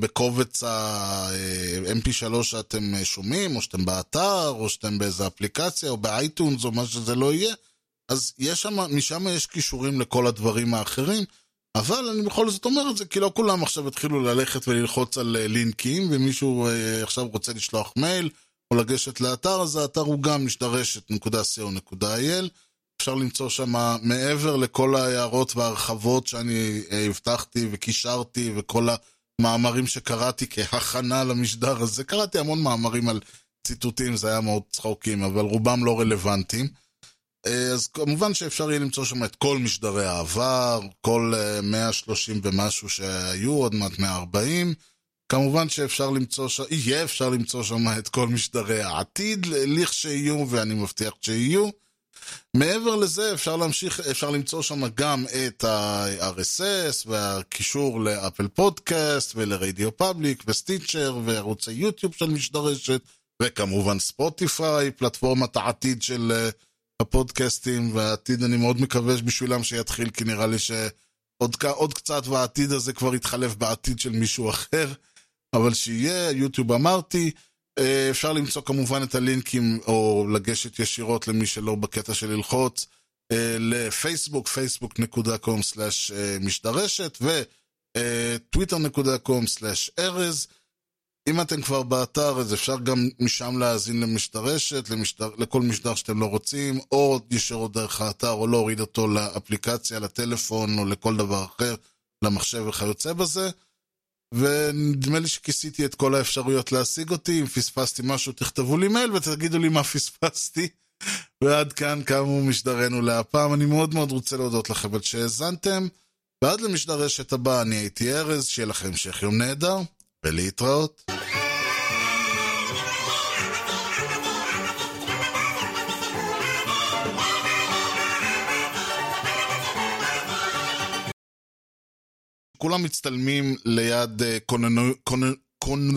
S4: בקובץ ה-mp3 שאתם אה, שומעים, או שאתם באתר, או שאתם באיזה אפליקציה, או באייטונס, או מה שזה לא יהיה. אז יש שם, משם יש קישורים לכל הדברים האחרים. אבל אני בכל זאת אומר את זה, כי לא כולם עכשיו התחילו ללכת וללחוץ על אה, לינקים, ומישהו עכשיו רוצה לשלוח מייל. או לגשת לאתר, אז האתר הוא גם משדרשת.co.il. אפשר למצוא שם מעבר לכל ההערות וההרחבות שאני הבטחתי וקישרתי וכל המאמרים שקראתי כהכנה למשדר הזה. קראתי המון מאמרים על ציטוטים, זה היה מאוד צחוקים, אבל רובם לא רלוונטיים. אז כמובן שאפשר יהיה למצוא שם את כל משדרי העבר, כל 130 ומשהו שהיו, עוד מעט 140. כמובן שאפשר למצוא שם, יהיה אפשר למצוא שם את כל משדרי העתיד, לכשיהיו, ואני מבטיח שיהיו. מעבר לזה אפשר להמשיך, אפשר למצוא שם גם את ה-RSS והקישור לאפל פודקאסט ולרדיו פאבליק וסטיצ'ר וערוצי יוטיוב של משדרשת וכמובן ספוטיפיי, פלטפורמת העתיד של הפודקאסטים והעתיד אני מאוד מקווה בשבילם שיתחיל כי נראה לי שעוד קצת והעתיד הזה כבר יתחלף בעתיד של מישהו אחר. אבל שיהיה, יוטיוב אמרתי. אה, אפשר למצוא כמובן את הלינקים, או לגשת ישירות למי שלא בקטע של ללחוץ, אה, לפייסבוק, facebook.com/משדרשת, וטוויטר.com/ארז. אם אתם כבר באתר, אז אפשר גם משם להאזין למשדרשת, למשדר, לכל משדר שאתם לא רוצים, או ישירות דרך האתר, או להוריד אותו לאפליקציה, לטלפון, או לכל דבר אחר, למחשב וכיוצא בזה. ונדמה לי שכיסיתי את כל האפשרויות להשיג אותי, אם פספסתי משהו תכתבו לי מייל ותגידו לי מה פספסתי. ועד כאן קמו משדרנו להפעם, אני מאוד מאוד רוצה להודות לכם על שהאזנתם. ועד למשדר רשת הבא, אני הייתי ארז, שיהיה לכם המשך יום נהדר, ולהתראות. כולם מצטלמים ליד אה, כוננו... כונ... כונ...